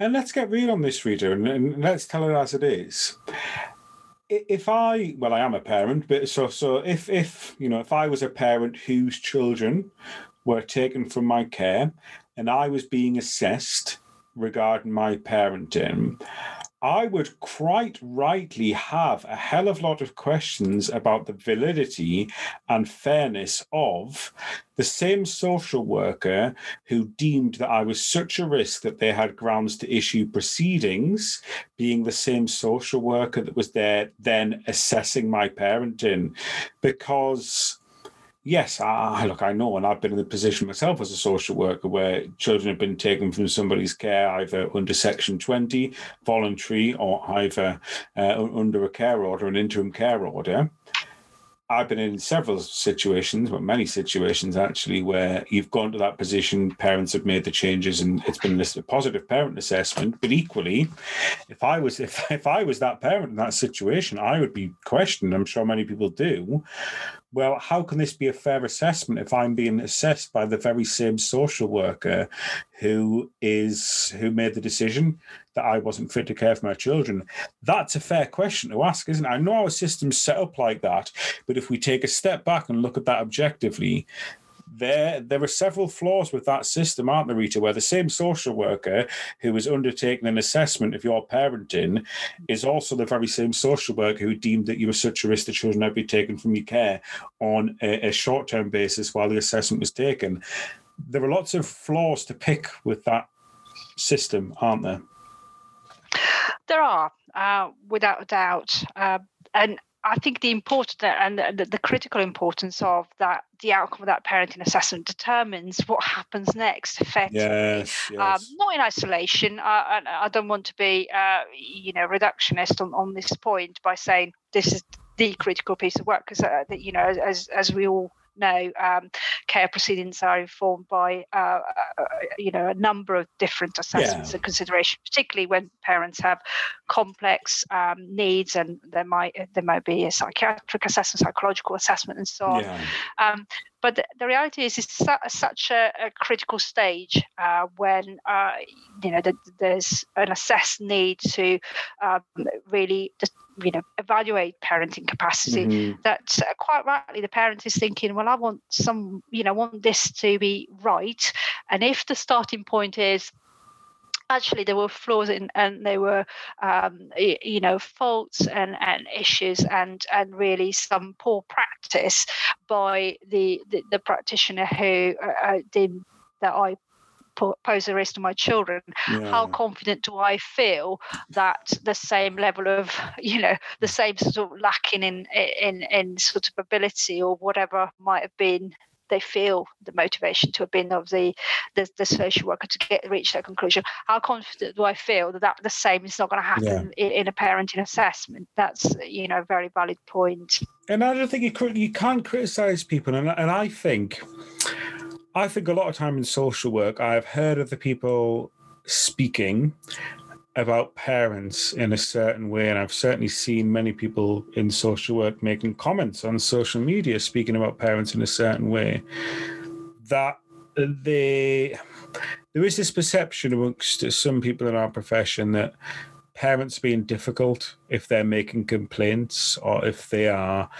and let's get real on this Rita and, and let's tell it as it is if i well i am a parent but so so if if you know if i was a parent whose children were taken from my care and i was being assessed regarding my parenting, I would quite rightly have a hell of a lot of questions about the validity and fairness of the same social worker who deemed that I was such a risk that they had grounds to issue proceedings, being the same social worker that was there then assessing my parenting. Because yes, I, look, I know, and I've been in the position myself as a social worker where children have been taken from somebody's care either under Section 20, voluntary, or either uh, under a care order, an interim care order. I've been in several situations, but many situations actually, where you've gone to that position, parents have made the changes, and it's been a positive parent assessment. But equally, if I was <laughs> if if I was that parent in that situation, I would be questioned. I'm sure many people do well, how can this be a fair assessment if I'm being assessed by the very same social worker who is who made the decision that I wasn't fit to care for my children? That's a fair question to ask, isn't it? I know our system's set up like that, but if we take a step back and look at that objectively, there there are several flaws with that system, aren't there, Rita? Where the same social worker who is undertaking an assessment of your parenting is also the very same social worker who deemed that you were such a risk that children had be taken from your care on a, a short term basis while the assessment was taken. There are lots of flaws to pick with that system, aren't there? There are, uh, without a doubt. Uh, and I think the important and the, the, critical importance of that the outcome of that parenting assessment determines what happens next. Effectively, yes, yes. Um, not in isolation. I, I, I, don't want to be, uh, you know, reductionist on, on this point by saying this is the critical piece of work because, uh, you know, as as we all know, um, care proceedings are informed by, uh, uh, uh, you know, a number of different assessments yeah. and considerations, particularly when parents have complex um, needs and there might there might be a psychiatric assessment, psychological assessment, and so on. Yeah. Um, but the, the, reality is, it's su- such a, a, critical stage uh, when uh, you know the, there's an assessed need to um, really you know evaluate parenting capacity mm-hmm. that uh, quite rightly the parent is thinking well i want some you know want this to be right and if the starting point is actually there were flaws in and there were um, you know faults and, and issues and and really some poor practice by the the, the practitioner who uh, uh did that I pose a risk to my children yeah. how confident do i feel that the same level of you know the mm. same sort of lacking in in in sort of ability or whatever might have been they feel the motivation to have been of the, the, the social worker to get reach that conclusion. How confident do I feel that, that the same is not going to happen yeah. in, in, a parenting assessment? That's you know a very valid point. And I don't think you you can't criticize people, and and I think I think a lot of time in social work, I've heard of the people speaking about parents in a certain way, and I've certainly seen many people in social work making comments on social media speaking about parents in a certain way. That they there is this perception amongst some people in our profession that parents being difficult if they're making complaints or if they are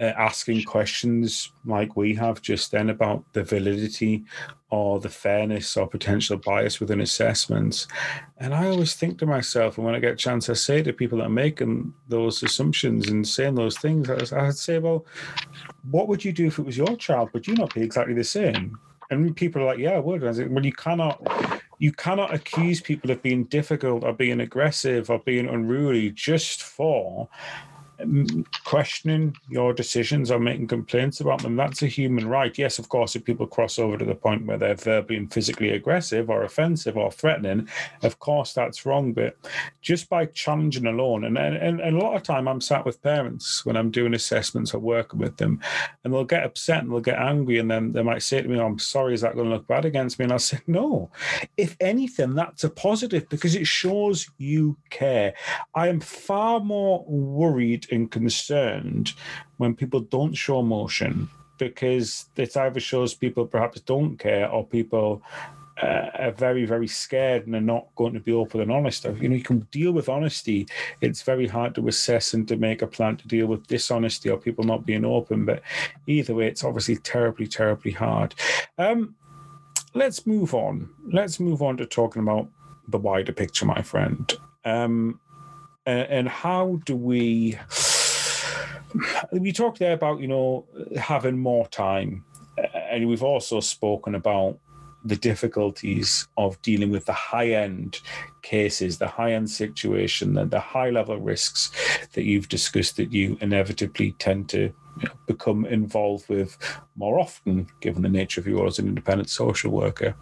uh, asking questions like we have just then about the validity or the fairness or potential bias within assessments. And I always think to myself, and when I get a chance, I say to people that are making those assumptions and saying those things, I'd say, well, what would you do if it was your child? Would you not be exactly the same? And people are like, yeah, I would. I said, well, you cannot you cannot accuse people of being difficult or being aggressive or being unruly just for Um, questioning your decisions or making complaints about them. That's a human right. Yes, of course, if people cross over to the point where they're verbally and physically aggressive or offensive or threatening, of course that's wrong. But just by challenging alone, and, and, and a lot of time I'm sat with parents when I'm doing assessments or working with them, and they'll get upset and they'll get angry, and then they might say to me, oh, I'm sorry, is that going to look bad against me? And I'll say, <laughs> No. If anything, that's a positive because it shows you care. I am far more worried and concerned when people don't show emotion because it either shows people perhaps don't care or people uh, are very very scared and are not going to be open and honest. You know you can deal with honesty. It's very hard to assess and to make a plan to deal with dishonesty or people not being open. But either way it's obviously terribly terribly hard. Um, let's move on. Let's move on to talking about the wider picture my friend. Um, and, and how do we we talked there about you know having more time. Uh, and we've also spoken about the difficulties of dealing with the high end cases, the high end situation, and the high level risks that you've discussed that you inevitably tend to become involved with more often, given the nature of your as an independent social worker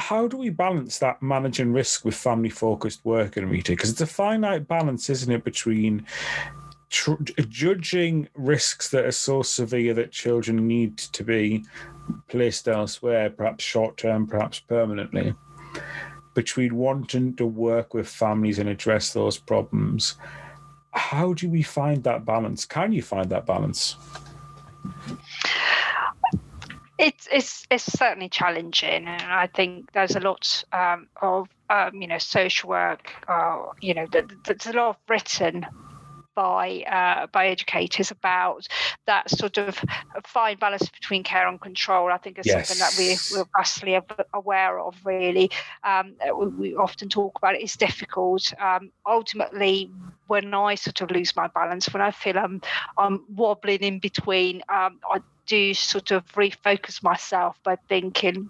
how do we balance that managing risk with family focused work in Rita? Because it's a finite balance, isn't it, between tr- judging risks that are so severe that children need to be placed elsewhere, perhaps short term, perhaps permanently, between wanting to work with families and address those problems. How do we find that balance? Can you find that balance? It's it's it's certainly challenging, and I think there's a lot um, of um, you know social work. Uh, you know, there's a lot of written by uh, by educators about that sort of fine balance between care and control. I think is yes. something that we, we're vastly aware of. Really, um, we, we, often talk about it. It's difficult. Um, ultimately, when I sort of lose my balance, when I feel I'm I'm wobbling in between, um, I do sort of refocus myself by thinking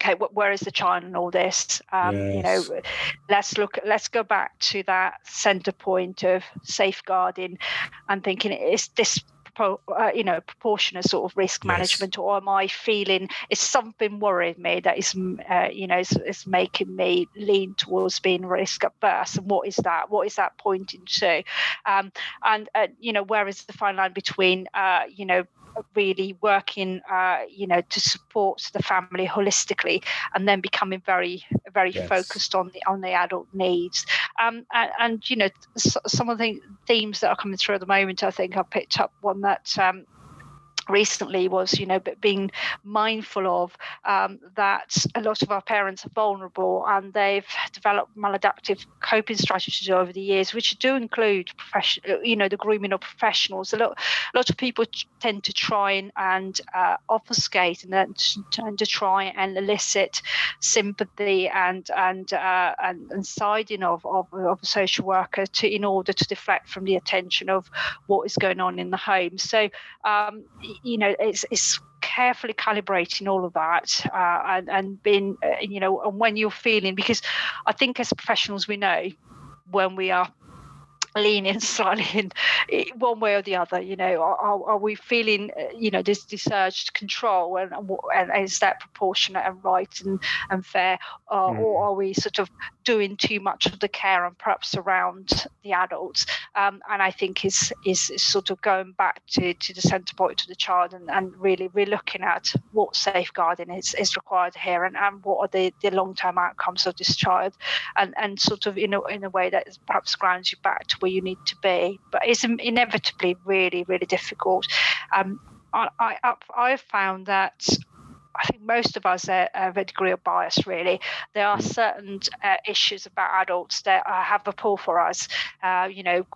okay where is the child in all this um, yes. you know let's look let's go back to that center point of safeguarding and thinking is this uh, you know proportionate sort of risk yes. management or am i feeling is something worrying me that is uh, you know is, is, making me lean towards being risk averse and what is that what is that pointing to um, and uh, you know where is the fine line between uh, you know really working, uh, you know, to support the family holistically, and then becoming very, very yes. focused on the on the adult needs. Um, and, and, you know, some of the themes that are coming through at the moment, I think I picked up one that. Um, recently was you know but being mindful of um, that a lot of our parents are vulnerable and they've developed maladaptive coping strategies over the years which do include profession you know the grooming of professionals. A lot a lot of people tend to try and, and uh, obfuscate and then tend to try and elicit sympathy and and uh, and, and siding of, of, of a social worker to in order to deflect from the attention of what is going on in the home. So um, you know, it's it's carefully calibrating all of that uh, and and being, uh, you know, and when you're feeling because I think as professionals we know when we are leaning slightly in <laughs> one way or the other you know? Are, are we feeling uh, you know this this urge to control and, and is that proportionate and right and, and fair? Uh, mm. or are we sort of doing too much of the care and perhaps around the adults? Um, and i think is, is, sort of going back to to the center point to the child and, and really we're looking at what safeguarding is, is required here and, and what are the, the long-term outcomes of this child. And and sort of in a, in a way that perhaps grounds you back to where you need to be. But it's inevitably really, really difficult. Um, I, I, I have found that I think most of us have a degree of bias, really. There are mm. certain uh, issues about adults that have a pull for us. Uh, you know,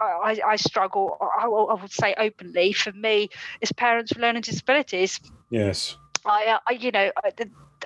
I, I struggle, I, I, would say openly, for me, is parents with learning disabilities. Yes. I, uh, I you know,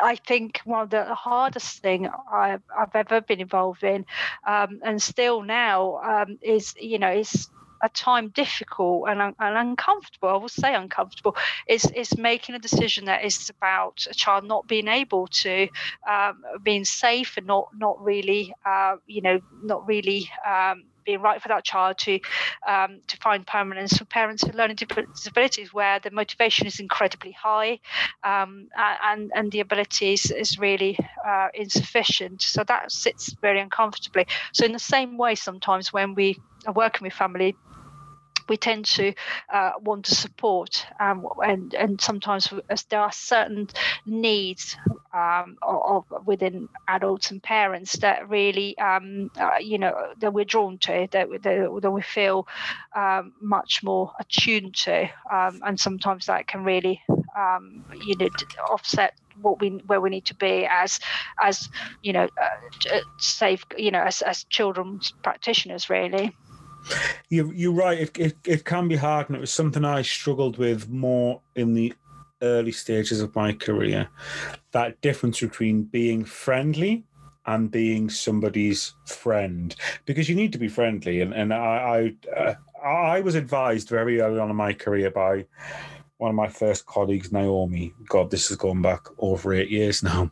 I think one of the hardest thing I've, I've ever been involved in, um, and still now, um, is you know is a time difficult and, and uncomfortable. I will say uncomfortable. Is is making a decision that is about a child not being able to um, being safe and not not really uh, you know not really um, being right for that child to um, to find permanence. For parents with learning disabilities where the motivation is incredibly high um, and and the abilities is really uh, insufficient. So that sits very uncomfortably. So in the same way sometimes when we are working with family we tend to uh, want to support, um, and and sometimes there are certain needs um, of, within adults and parents that really um, uh, you know that we're drawn to, that that, that we feel um, much more attuned to, um, and sometimes that can really um, you know offset what we where we need to be as as you know uh, safe you know as as children's practitioners really you, you're right. It, it, it can be hard, and it was something I struggled with more in the early stages of my career. That difference between being friendly and being somebody's friend, because you need to be friendly. And and I I, uh, I was advised very early on in my career by one of my first colleagues, Naomi. God, this has gone back over eight years now.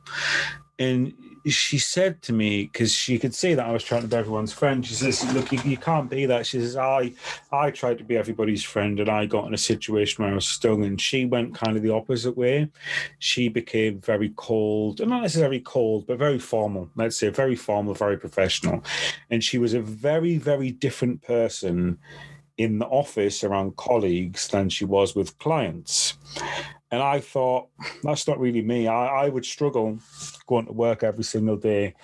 And she said to me because she could see that I was trying to be everyone's friend. She says, "Look, you, you, can't be that." She says, "I, I tried to be everybody's friend, and I got in a situation where I was stung." And she went kind of the opposite way. She became very cold, and not necessarily cold, but very formal. Let's say very formal, very professional. And she was a very, very different person in the office around colleagues than she was with clients. And I thought, that's not really me. I, I would struggle going to work every single day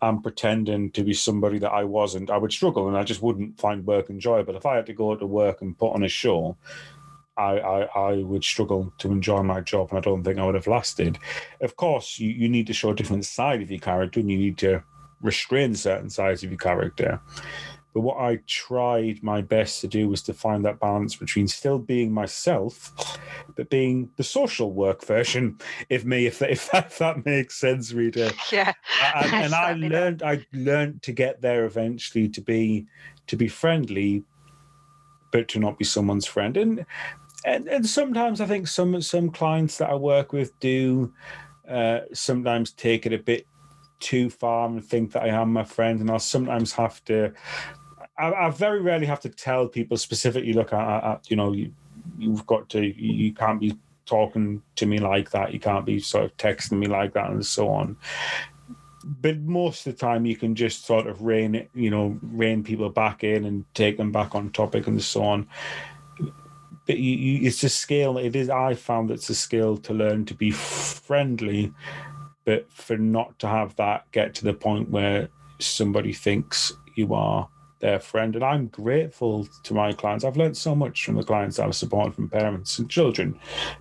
and pretending to be somebody that I wasn't. I would struggle and I just wouldn't find work enjoyable. If I had to go to work and put on a show, I, I, I, would struggle to enjoy my job and I don't think I would have lasted. Of course, you, you need to show a different side of your character and you need to restrain certain sides of your character. But what I tried my best to do was to find that balance between still being myself, but being the social work version of me, if that, <laughs> if that, if that makes sense, Rita. <laughs> Yeah. And, <laughs> and I learned I learned to get there eventually to be to be friendly, but to not be someone's friend. And and, and sometimes I think some some clients that I work with do uh, sometimes take it a bit too far and think that I am my friend, and I'll sometimes have to I, I, very rarely have to tell people specifically, look, I, you know, you, you've got to, you, you can't be talking to me like that. You can't be sort of texting me like that, and so on. But most of the time, you can just sort of rein you know, rein people back in and take them back on topic and so on. But you, you, it's a skill. It is. I found it's a skill to learn to be friendly, but for not to have that get to the point where somebody thinks you are their friend. And I'm grateful to my clients. I've learned so much from the clients that I've supported from parents and children,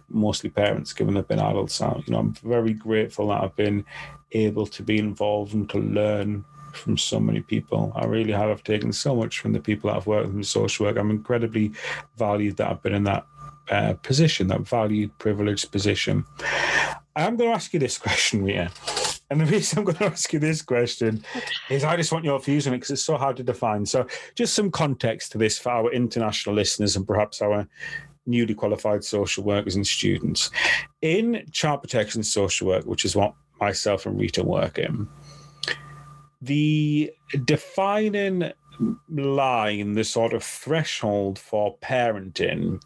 mostly parents, given they've been adults now. You know, I'm very grateful that I've been able to be involved and to learn from so many people. I really have. I've taken so much from the people that I've worked with in social work. I'm incredibly valued that I've been in that uh, position, that valued, privileged position. I'm going to ask you this question, Rita. And the reason I'm going to ask you this question is I just want your views on it because it's so hard to define. So, just some context to this for our international listeners and perhaps our newly qualified social workers and students. In child protection social work, which is what myself and Rita work in, the defining line, the sort of threshold for parenting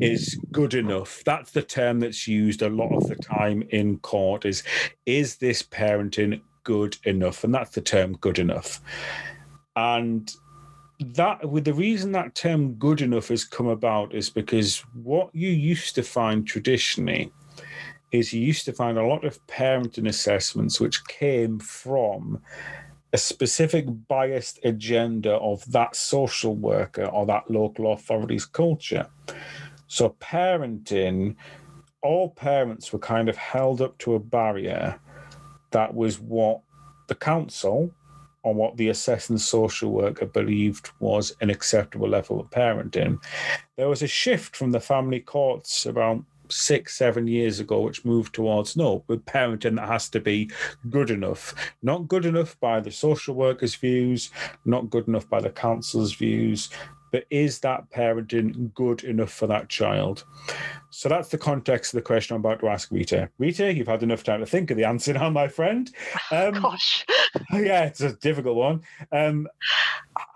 is good enough. That's the term that's used a lot of the time in court is is this parenting good enough? And that's the term good enough. And that with the reason that term good enough has come about is because what you used to find traditionally is you used to find a lot of parenting assessments which came from a specific biased agenda of that social worker or that local authority's culture. So parenting all parents were kind of held up to a barrier that was what the council or what the assessing social worker believed was an acceptable level of parenting. There was a shift from the family courts around six, seven years ago, which moved towards no, with parenting that has to be good enough. Not good enough by the social worker's views, not good enough by the council's views, but is that parenting good enough for that child? So that's the context of the question I'm about to ask Rita. Rita, you've had enough time to think of the answer now, my friend. <laughs> Um, Gosh. <laughs> yeah, it's a difficult one. Um,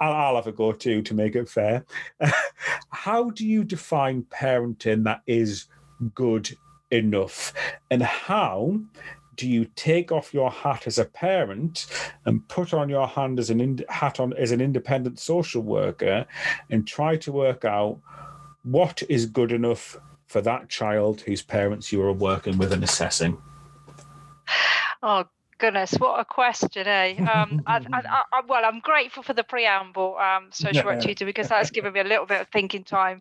I'll, I'll, have a go too to make it fair. <laughs> How do you define parenting that is good enough? And how do you take off your hat as a parent and put on your hand as an in, hat on as an independent social worker and try to work out what is good enough for that child whose parents you are working with and assessing? Oh goodness, what a question, eh? Um, I, I, I, well, I'm grateful for the preamble, um, social work tutor, because that's given me a little bit of thinking time.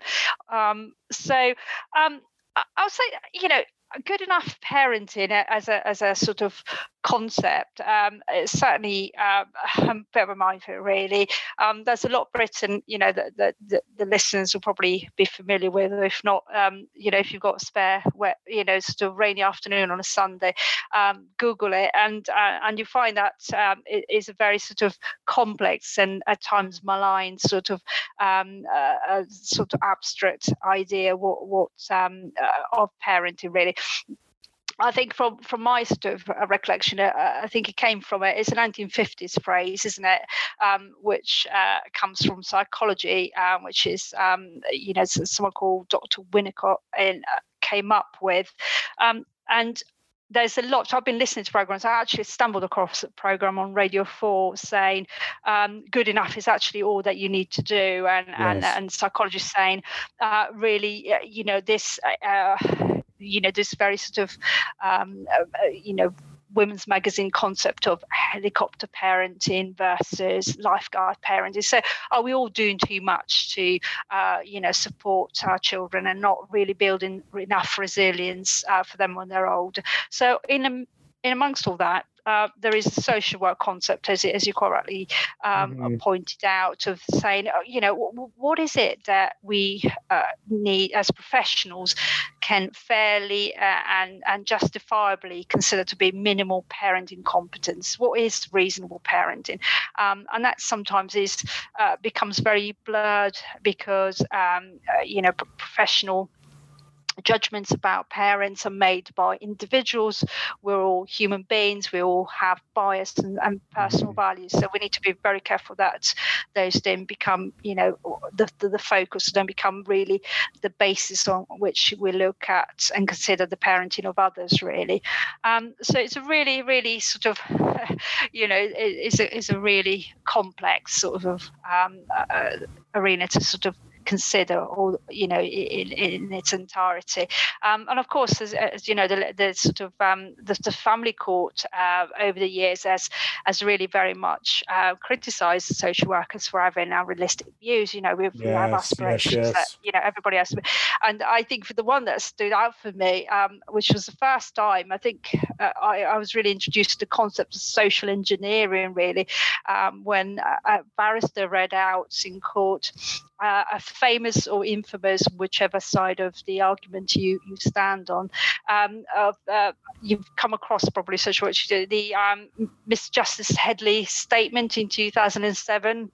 Um, so um, I'll say, you know, good enough parenting as a as a sort of concept. Um, it's certainly uh, <laughs> a bit of a minefield, really. Um, there's a lot written, you know, that the, the, listeners will probably be familiar with. If not, um, you know, if you've got a spare, wet, you know, sort of rainy afternoon on a Sunday, um, Google it, and uh, and you find that um, it is a very sort of complex and at times malign sort of um, uh, sort of abstract idea what what um, uh, of parenting really. I think from from my sort of uh, recollection, uh, I think it came from it. It's a 1950s phrase, isn't it? Um, which uh, comes from psychology, um, which is um, you know someone called Dr. Winnicott in, uh, came up with, um, and there's a lot. I've been listening to programs. I actually stumbled across a program on Radio Four saying um, "good enough" is actually all that you need to do, and yes. and, and psychologists saying uh, really, you know, this. You know this very sort of um, uh, you know women's magazine concept of helicopter parenting versus lifeguard parenting. So, are we all doing too much to, uh, you know, support our children and not really building enough resilience uh, for them when they're old? So, in in amongst all that, uh, there is a social work concept, as, as you correctly um, mm-hmm. pointed out, of saying, uh, you know, what is it that we uh, need as professionals can fairly uh, and, and justifiably consider to be minimal parenting competence? What is reasonable parenting? Um, and that sometimes is uh, becomes very blurred because, um, you know, professional judgments about parents are made by individuals. We're all human beings. We all have bias and, and, personal mm-hmm. values. So we need to be very careful that those don't become, you know, the, the, the focus, don't become really the basis on which we look at and consider the parenting of others, really. Um, so it's a really, really sort of, <laughs> you know, it, it's, a, it's a really complex sort of um, uh, arena to sort of consider all you know in, in its entirety. Um, and of course as, as, you know the, the sort of um, the, the, family court uh, over the years has has really very much uh, criticized social workers for having unrealistic views. You know we, yes, we have aspirations yes, yes. that you know everybody has to and I think for the one that stood out for me um, which was the first time I think uh, I, I, was really introduced to the concept of social engineering really um, when a barrister read out in court uh, a famous or infamous, whichever side of the argument you, you stand on. Um, uh, you've come across probably such what you do, the um, Miss Justice Hedley statement in 2007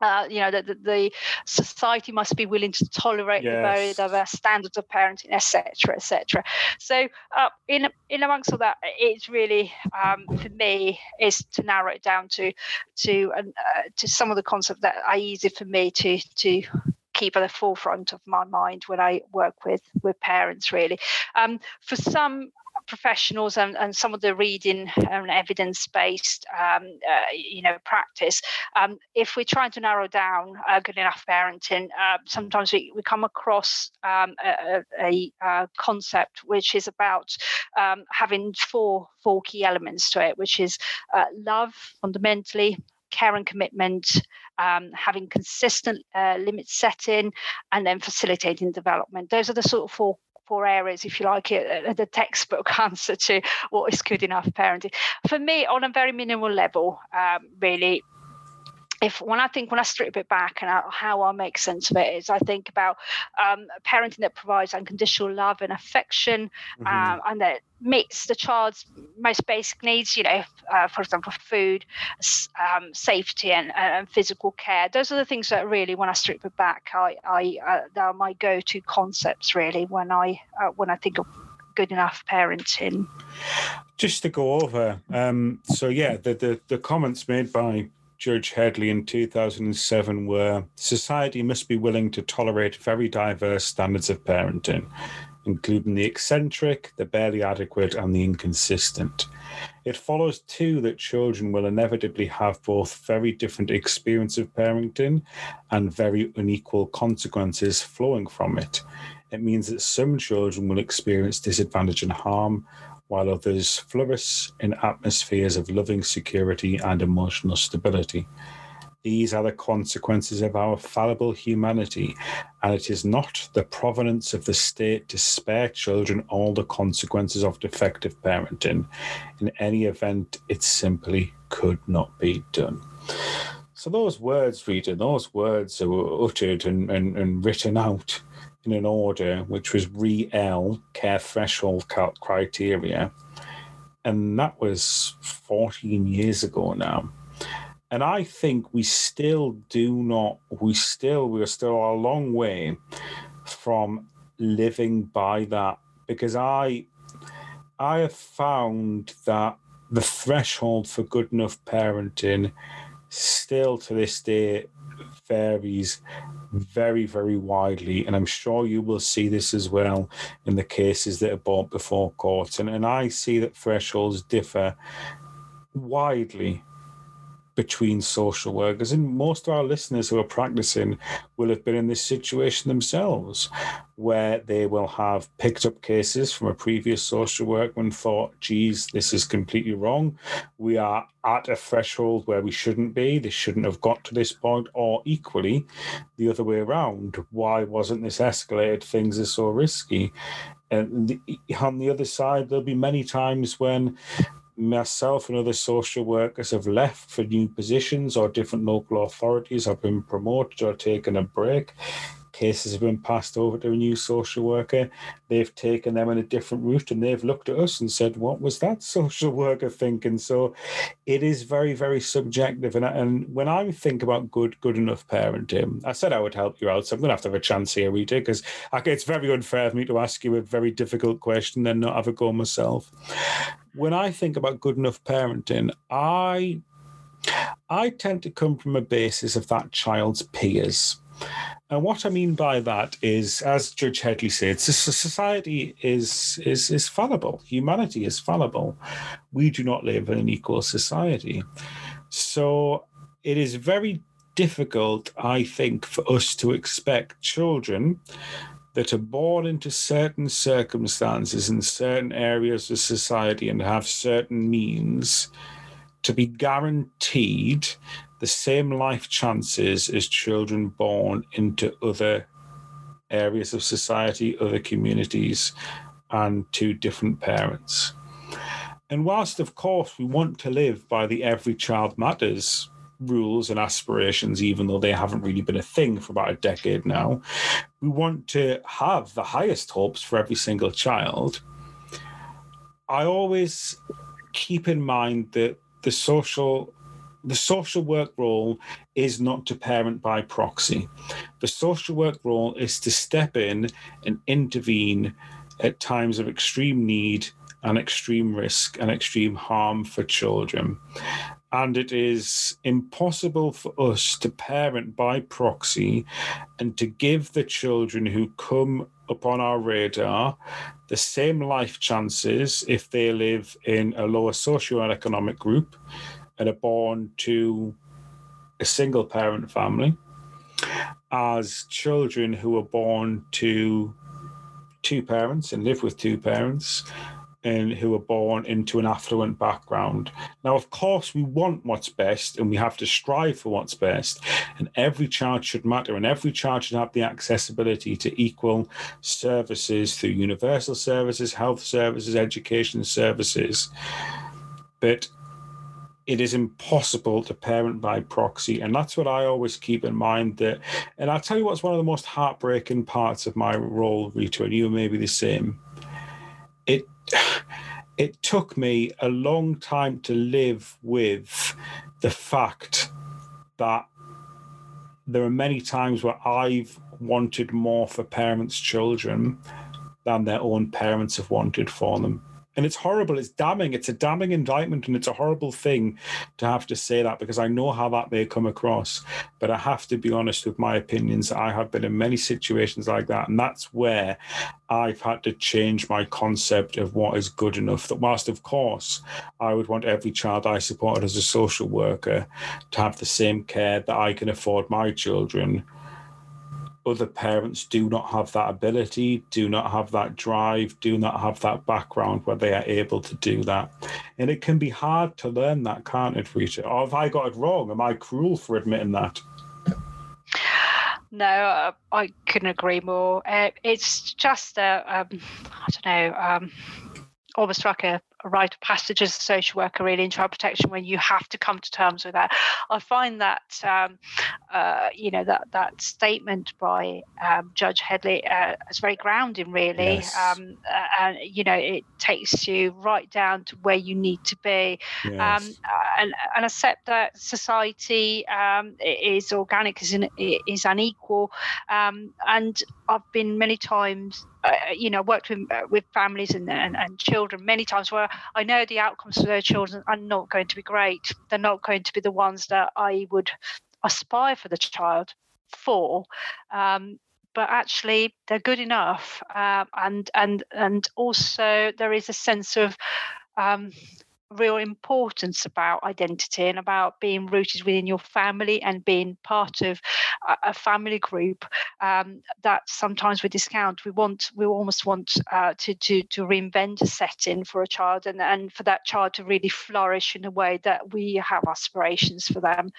uh, you know, that the, the, society must be willing to tolerate yes. the very diverse standards of parenting, etc., etc. So, uh, in in amongst all that, it's really um, for me is to narrow it down to to uh, to some of the concepts that are easy for me to to keep at the forefront of my mind when I work with with parents. Really, um, for some professionals and, and some of the reading and evidence-based, um, uh, you know, practice. Um, if we're trying to narrow down uh, good enough parenting, uh, sometimes we, we come across um, a, a, a, concept which is about um, having four four key elements to it, which is uh, love fundamentally, care and commitment, um, having consistent uh, limit setting, and then facilitating development. Those are the sort of four four areas, if you like it, the textbook <laughs> answer to what is good enough parenting. For me, on a very minimal level, um, really, if when I think when I strip it back and how I make sense of it is I think about um, parenting that provides unconditional love and affection, mm-hmm. um, and that meets the child's most basic needs. You know, uh, for example, food, um, safety, and, and, physical care. Those are the things that really, when I strip it back, I, I uh, they are my go-to concepts really when I uh, when I think of good enough parenting. Just to go over, um, so yeah, the, the the comments made by Judge Hedley in 2007 were society must be willing to tolerate very diverse standards of parenting, including the eccentric, the barely adequate, and the inconsistent. It follows, too, that children will inevitably have both very different experience of parenting and very unequal consequences flowing from it. It means that some children will experience disadvantage and harm, while others flourish in atmospheres of loving security and emotional stability. These are the consequences of our fallible humanity, and it is not the provenance of the state to spare children all the consequences of defective parenting. In any event, it simply could not be done. So, those words, Rita, those words were uttered and, and, and written out in an order which was re L care threshold criteria. And that was 14 years ago now. And I think we still do not, we still, we're still a long way from living by that because I, I have found that the threshold for good enough parenting still to this day varies very, very widely. And I'm sure you will see this as well in the cases that are brought before courts. And, and I see that thresholds differ widely between social workers. And most of our listeners who are practicing will have been in this situation themselves, where they will have picked up cases from a previous social worker and thought, geez, this is completely wrong. We are at a threshold where we shouldn't be. This shouldn't have got to this point. Or equally, the other way around. Why wasn't this escalated? Things are so risky. And the, on the other side, there'll be many times when myself and other social workers have left for new positions or different local authorities have been promoted or taken a break. Cases have been passed over to a new social worker. They've taken them in a different route and they've looked at us and said, What was that <laughs> social worker thinking? So it is very, very subjective. And, and when I think about good, good enough parenting, I said I would help you out. So I'm going to have to have a chance here, Rita, because it's very unfair for me to ask you a very difficult question and not have a go myself when I think about good enough parenting, I I tend to come from a basis of that child's peers. And what I mean by that is, as Judge Hedley said, society is, is, is fallible. Humanity is fallible. We do not live in an equal society. So it is very difficult, I think, for us to expect children that are born into certain circumstances in certain areas of society and have certain means to be guaranteed the same life chances as children born into other areas of society, other communities, and to different parents. And whilst, of course, we want to live by the every child matters rules and aspirations, even though they haven't really been a thing for about a decade now. We want to have the highest hopes for every single child. I always keep in mind that the social the social work role is not to parent by proxy. The social work role is to step in and intervene at times of extreme need and extreme risk and extreme harm for children and it is impossible for us to parent by proxy and to give the children who come upon our radar the same life chances if they live in a lower socio-economic group and are born to a single parent family as children who are born to two parents and live with two parents and who are born into an affluent background. Now, of course, we want what's best and we have to strive for what's best. And every child should matter and every child should have the accessibility to equal services through universal services, health services, education services. But it is impossible to parent by proxy. And that's what I always keep in mind that, and I'll tell you what's one of the most heartbreaking parts of my role, Rita, and you may be the same. It, it took me a long time to live with the fact that there are many times where I've wanted more for parents' children than their own parents have wanted for them. And it's horrible. It's damning. It's a damning indictment, and it's a horrible thing to have to say that because I know how that may come across. But I have to be honest with my opinions. I have been in many situations like that, and that's where I've had to change my concept of what is good enough. That whilst, of course, I would want every child I supported as a social worker to have the same care that I can afford my children other parents do not have that ability, do not have that drive, do not have that background where they are able to do that. And it can be hard to learn that, can't it, Rita? Or have I got it wrong? Am I cruel for admitting that? No, uh, I couldn't agree more. Uh, it's just a, um, I don't know, um, almost like a a rite of passage as a social worker really in child protection when you have to come to terms with that. I find that um, uh, you know that that statement by um, Judge Hedley uh, is very grounding really, yes. um, uh, and you know it takes you right down to where you need to be, yes. Um, and and accept that society um, is organic, is, in, is unequal, um, and I've been many times uh, you know, worked with uh, with families and, and, and children many times where I know the outcomes for their children are not going to be great. They're not going to be the ones that I would aspire for the child for. Um, but actually, they're good enough, uh, and and and also there is a sense of um, real importance about identity and about being rooted within your family and being part of a, family group um, that sometimes we discount. We want, we almost want uh, to, to, to reinvent a setting for a child and, and for that child to really flourish in a way that we have aspirations for them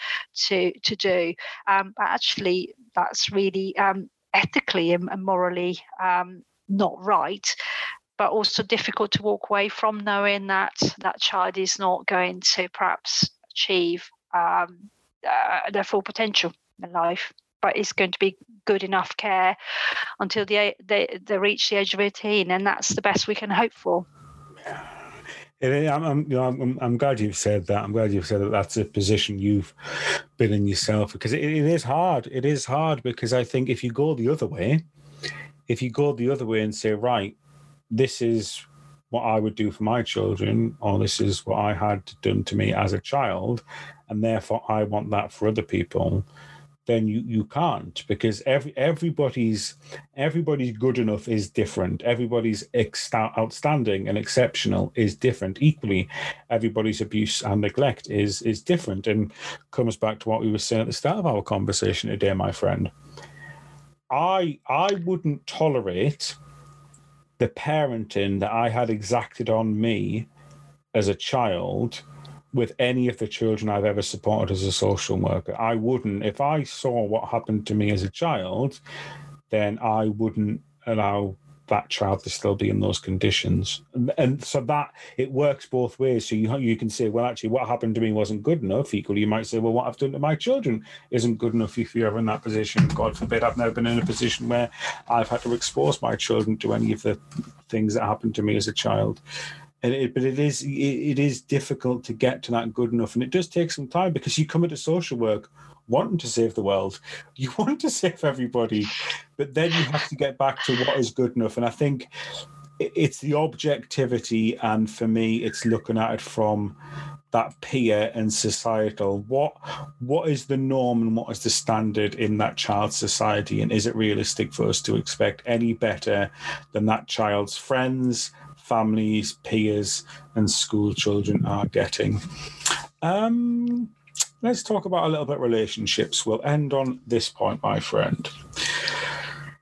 to, to do. Um, but actually, that's really um, ethically and morally um, not right but also difficult to walk away from knowing that that child is not going to perhaps achieve um, uh, their full potential in life but it's going to be good enough care until they, they, they reach the age of 18 and that's the best we can hope for I'm, I'm, you know, I'm, I'm, glad you've said that. I'm glad you've said that that's a position you've been in yourself because it, it is hard. It is hard because I think if you go the other way, if you go the other way and say, right, this is what I would do for my children, or this is what I had done to me as a child, and therefore I want that for other people, then you you can't because every everybody's everybody's good enough is different. Everybody's outstanding and exceptional is different. Equally, everybody's abuse and neglect is is different, and comes back to what we were saying at the start of our conversation today, my friend. I I wouldn't tolerate the parenting that I had exacted on me as a child with any of the children I've ever supported as a social worker. I wouldn't, if I saw what happened to me as a child, then I wouldn't allow that child to still be in those conditions. And, so that it works both ways. So you you can say, well, actually, what happened to me wasn't good enough. Equally, you might say, well, what I've done to my children isn't good enough. If you're ever in that position, God forbid, I've never been in a position where I've had to expose my children to any of the things that happened to me as a child. And it, but it is it, it is difficult to get to that good enough, and it does take some time because you come into social work wanting to save the world. <laughs> You want to save everybody, but then you have to get back to what is good enough. And I think it's the objectivity, and for me, it's looking at it from that peer and societal. What what is the norm and what is the standard in that child's society, and is it realistic for us to expect any better than that child's friends, families, peers, and school children are getting? Um, let's talk about a little bit relationships. We'll end on this point, my friend.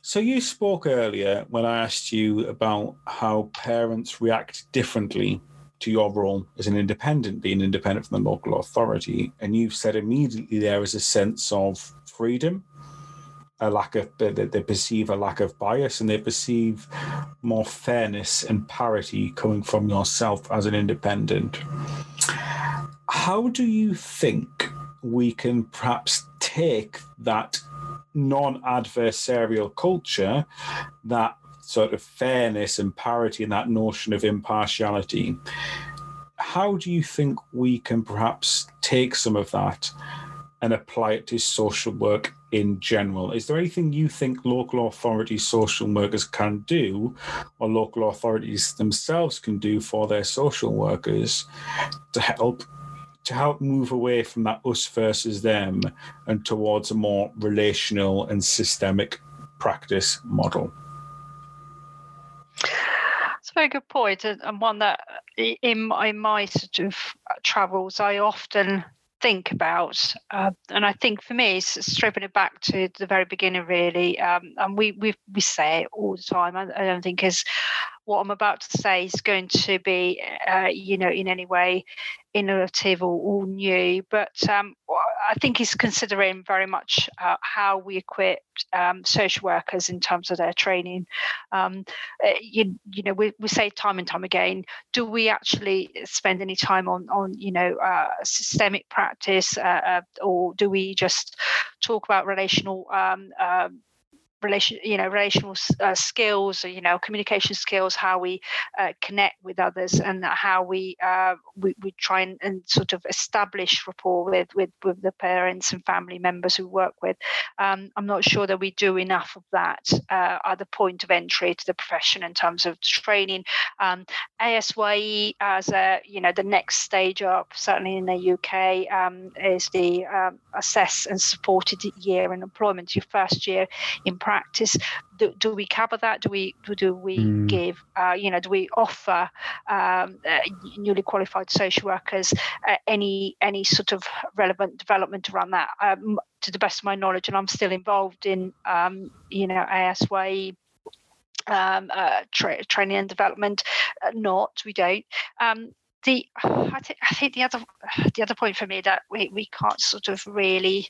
So you spoke earlier when I asked you about how parents react differently to your role as an independent, being independent from the local authority, and you've said immediately there is a sense of freedom, a lack of they, they perceive a lack of bias, and they perceive more fairness and parity coming from yourself as an independent. How do you think we can perhaps take that non adversarial culture, that sort of fairness and parity and that notion of impartiality. How do you think we can perhaps take some of that and apply it to social work in general? Is there anything you think local authorities, social workers can do, or local authorities themselves can do for their social workers to help to help move away from that us versus them and towards a more relational and systemic practice model? It's a very good point, and one that in in my sort of travels I often think about. Uh, and I think for me, it's stripping it back to the very beginning, really. Um, and we, we we say it all the time. I, I don't think is what I'm about to say is going to be, uh, you know, in any way innovative or, new. But um, I think he's considering very much uh, how we equip um, social workers in terms of their training. Um, uh, you, you know, we, we say time and time again, do we actually spend any time on, on you know, uh, systemic practice, uh, uh, or do we just talk about relational um, um relation you know relational uh, skills you know communication skills how we uh, connect with others and how we uh, we, we try and, and, sort of establish rapport with, with with the parents and family members who work with. Um, i'm not sure that we do enough of that uh, at the point of entry to the profession in terms of training. Um, ASYE as a you know the next stage up certainly in the uk um, is the um, assess and supported year in employment your first year in practice? Do, do we cover that? Do we do we mm. give uh, you know do we offer um, uh, newly qualified social workers uh, any any sort of relevant development around that? Um, to the best of my knowledge and i'm still involved in um, you know ASYE um, uh, tra- training and development. Uh, not we don't. Um, the I, th- I, think the other the other point for me that we, we can't sort of really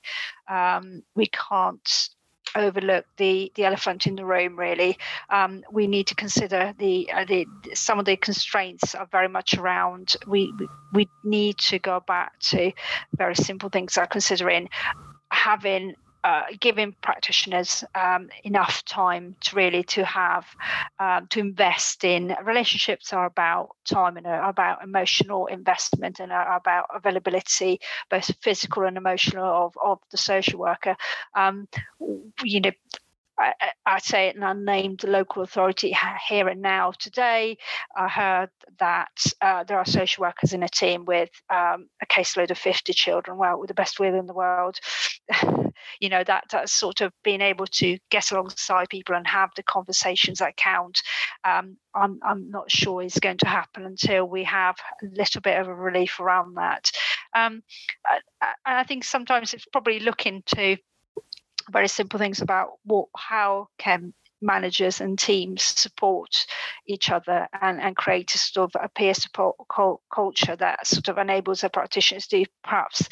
um, we can't overlook the the elephant in the room really. Um, we need to consider the, uh, the some of the constraints are very much around. We, we need to go back to very simple things like considering having uh, giving practitioners um, enough time to really to have um, to invest in relationships are about time and are about emotional investment and are about availability both physical and emotional of, of the social worker. Um, you know I, I, say it an unnamed local authority here and now today. I heard that uh, there are social workers in a team with um, a caseload of 50 children. Well, with the best will in the world, <laughs> you know, that, sort of being able to get alongside people and have the conversations that count. Um, I'm, I'm not sure is going to happen until we have a little bit of a relief around that. Um, I think sometimes it's probably looking to very simple things about what how can managers and teams support each other and, and create a sort of a peer support culture that sort of enables the practitioners to perhaps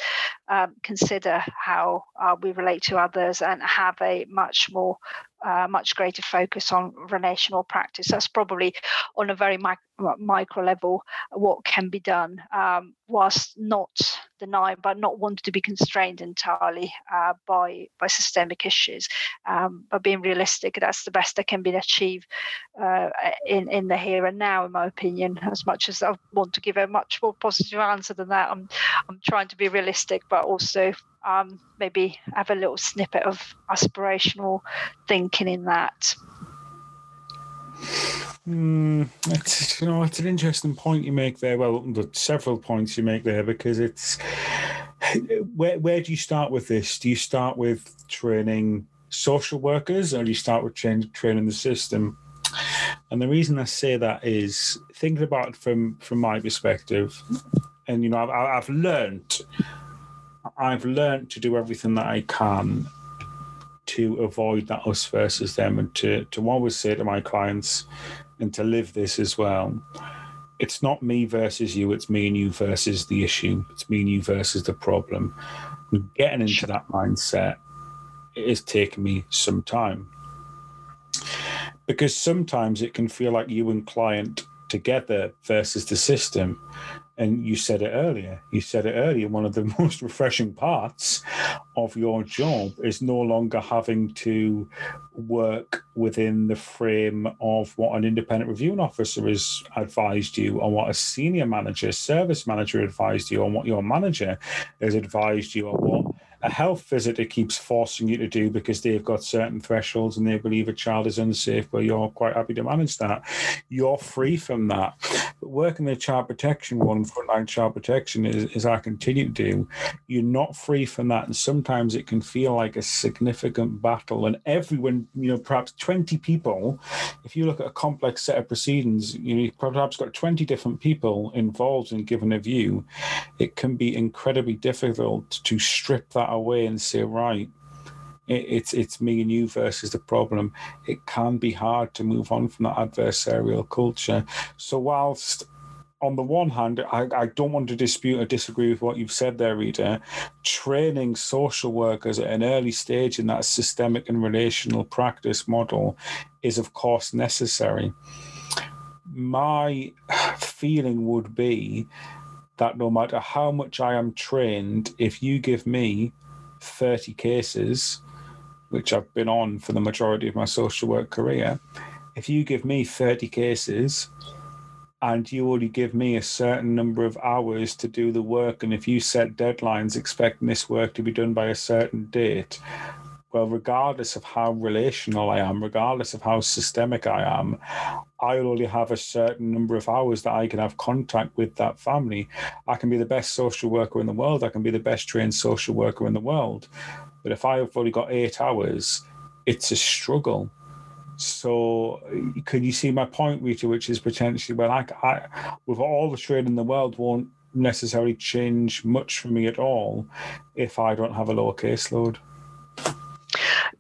um, consider how uh, we relate to others and have a much more much greater focus on relational practice. That's probably on a very mic- micro level what can be done, um, whilst not denying but not wanting to be constrained entirely uh, by by systemic issues. Um, but being realistic, that's the best that can be achieved uh, in in the here and now, in my opinion. As much as I want to give a much more positive answer than that, I'm I'm trying to be realistic, but also um, maybe have a little snippet of aspirational thinking in that. Mm, it's, you know, it's an interesting point you make there. Well, several points you make there because it's where where do you start with this? Do you start with training social workers, or do you start with train, training the system? And the reason I say that is thinking about it from from my perspective, and you know, I've, I've learned I've learned to do everything that I can to avoid that us versus them and to, to always say to my clients and to live this as well. It's not me versus you, it's me and you versus the issue. It's me and you versus the problem. Getting into that mindset it has taken me some time. Because sometimes it can feel like you and client together versus the system and you said it earlier. You said it earlier. One of the <laughs> most refreshing parts of your job is no longer having to work within the frame of what an independent reviewing officer has advised you or what a senior manager service manager advised you or what your manager has advised you or what a health visitor keeps forcing you to do because they've got certain thresholds and they believe a child is unsafe, but you're quite happy to manage that. You're free from that. But working the child protection one, frontline child protection, is, as I continue to do, you're not free from that. And sometimes it can feel like a significant battle. And everyone, you know, perhaps 20 people, if you look at a complex set of proceedings, you know, you've perhaps got 20 different people involved in giving a view, it can be incredibly difficult to strip that away and say, right, it, it's it's me and you versus the problem. It can be hard to move on from that adversarial culture. So whilst on the one hand, I, I, don't want to dispute or disagree with what you've said there, Rita. Training social workers at an early stage in that systemic and relational practice model is, of course, necessary. My feeling would be that no matter how much I am trained, if you give me 30 cases, which I've been on for the majority of my social work career, if you give me 30 cases and you only give me a certain number of hours to do the work, and if you set deadlines expecting this work to be done by a certain date, well, regardless of how relational I am, regardless of how systemic I am, I'll only have a certain number of hours that I can have contact with that family. I can be the best social worker in the world. I can be the best trained social worker in the world. But if I've only got eight hours, it's a struggle. So, can you see my point, Rita? Which is potentially, well, I, I with all the training in the world, won't necessarily change much for me at all if I don't have a lower caseload.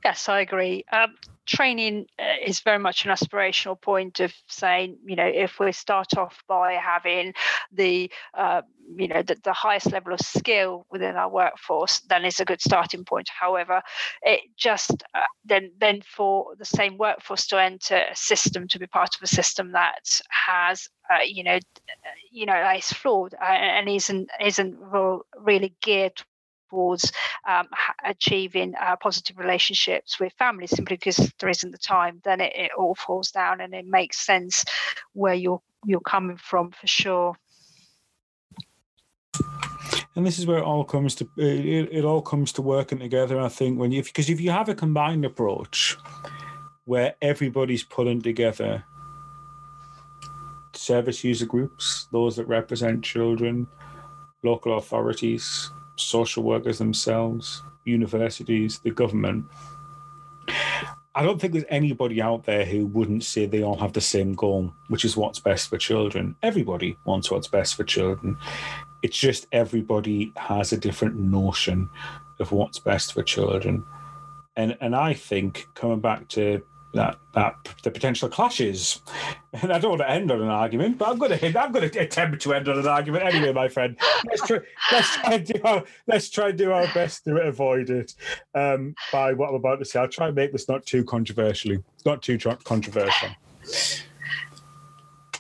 Yes, I agree. Um, training uh, is very much an aspirational point of saying, you know, if we start off by having the, uh, you know, the, the, highest level of skill within our workforce, then it's a good starting point. However, it just uh, then then for the same workforce to enter a system to be part of a system that has, uh, you know, you know, is flawed uh, and isn't isn't really geared towards um, achieving uh, positive relationships with families simply because there isn't the time, then it, it all falls down and it makes sense where you're you're coming from for sure. And this is where it all comes to it, it all comes to working together i think when you because if you have a combined approach where everybody's pulling together service user groups those that represent children local authorities social workers themselves, universities, the government. I don't think there's anybody out there who wouldn't say they all have the same goal, which is what's best for children. Everybody wants what's best for children. It's just everybody has a different notion of what's best for children. And and I think coming back to that that the potential clashes. And I don't want to end on an argument, but I'm going to I'm going to attempt to end on an argument anyway, my friend. Let's try let's try and do our let's try and do our best to avoid it um, by what I'm about to say. I'll try and make this not too controversially, not too controversial.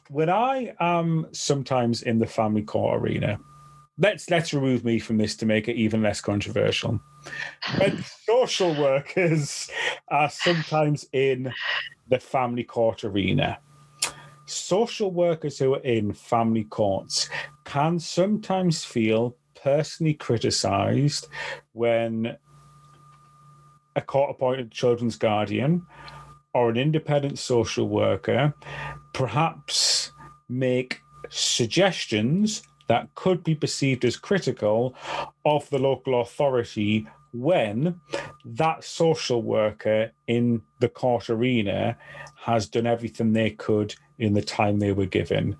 When I am sometimes in the family court arena, let's let's remove me from this to make it even less controversial. When social workers are sometimes in the family court arena, social workers who are in family courts can sometimes feel personally criticized when a court appointed children's guardian or an independent social worker perhaps make suggestions that could be perceived as critical of the local authority when that social worker in the court arena has done everything they could in the time they were given.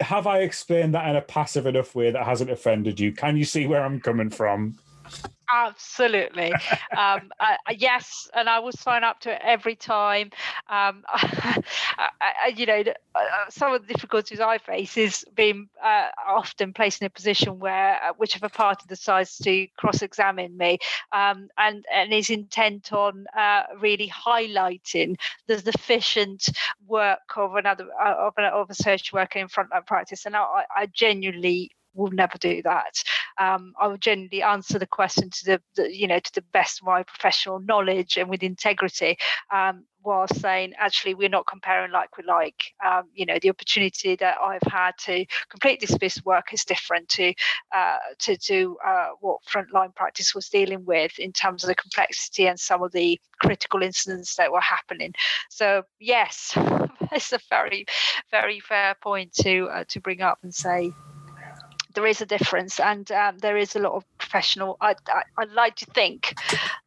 Have I explained that in a passive enough way that hasn't offended you? Can you see where I'm coming from? Absolutely. Um, uh, yes, and I will sign up to it every time. Um, <laughs> I, I, you know, uh, some of the difficulties I face is being uh, often placed in a position where uh, whichever party decides to cross-examine me um, and, and is intent on uh, really highlighting the deficient work of another uh, of, of a social worker in frontline practice, and I, I genuinely will never do that. Um, I will generally answer the question to the, the, you know to the best of my professional knowledge and with integrity. Um, while saying actually we're not comparing like with like um, you know the opportunity that i've had to complete this piece of work is different to uh, to, do uh, what frontline practice was dealing with in terms of the complexity and some of the critical incidents that were happening so yes <laughs> it's a very very fair point to uh, to bring up and say there is a difference and um, there is a lot of professional I, I, I, like to think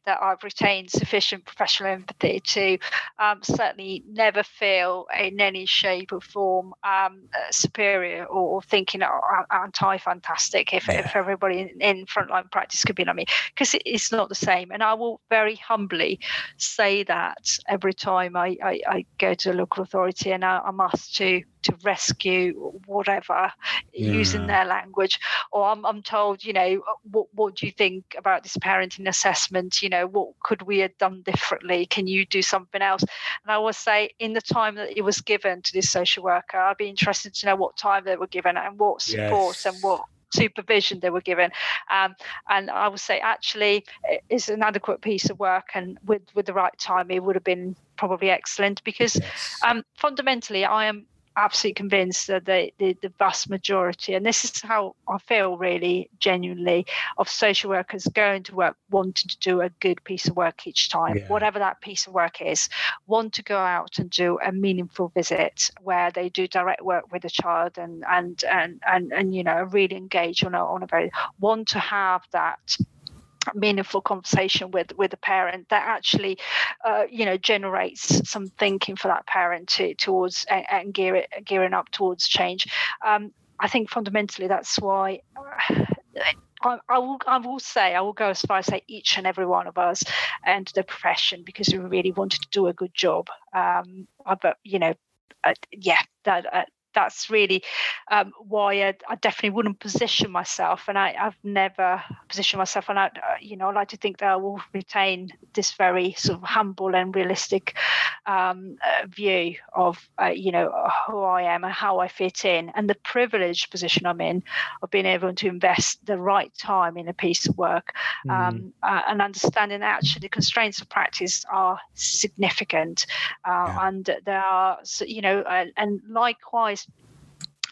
that i've retained sufficient professional empathy to um, certainly never feel in any shape or form um, superior or, or, thinking oh, anti-fantastic if, yeah. if everybody in, in, frontline practice could be like me because it, it's not the same and i will very humbly say that every time i, I, I go to a local authority and I, I'm asked to to rescue whatever yeah. using their language or I'm, I'm told you know what, what do you think about this parenting assessment you know what could we have done differently can you do something else and i always say in the time that it was given to this social worker i'd be interested to know what time they were given and what support yes. and what supervision they were given. Um, and I would say actually it's an adequate piece of work and with, with the right time it would have been probably excellent because yes. um, fundamentally I am absolutely convinced that the, the, the, vast majority, and this is how I feel really genuinely, of social workers going to work wanting to do a good piece of work each time, yeah. whatever that piece of work is, want to go out and do a meaningful visit where they do direct work with a child and and and and, and you know really engage on a on a very want to have that meaningful conversation with with a parent that actually uh, you know generates some thinking for that parent to, towards and, and gear it gearing up towards change um, i think fundamentally that's why uh, I, I, will. I will say. I will go as far as say each and every one of us and the profession because we really wanted to do a good job. Um, but you know, uh, yeah, that uh, that's really um, why I, I, definitely wouldn't position myself, and I, have never positioned myself. And I, uh, you know, I like to think that I will retain this very sort of humble and realistic um, uh, view of, uh, you know, who I am and how I fit in, and the privileged position I'm in of being able to invest the right time in a piece of work, mm. um, uh, and understanding that actually the constraints of practice are significant, uh, yeah. and there are, you know, and likewise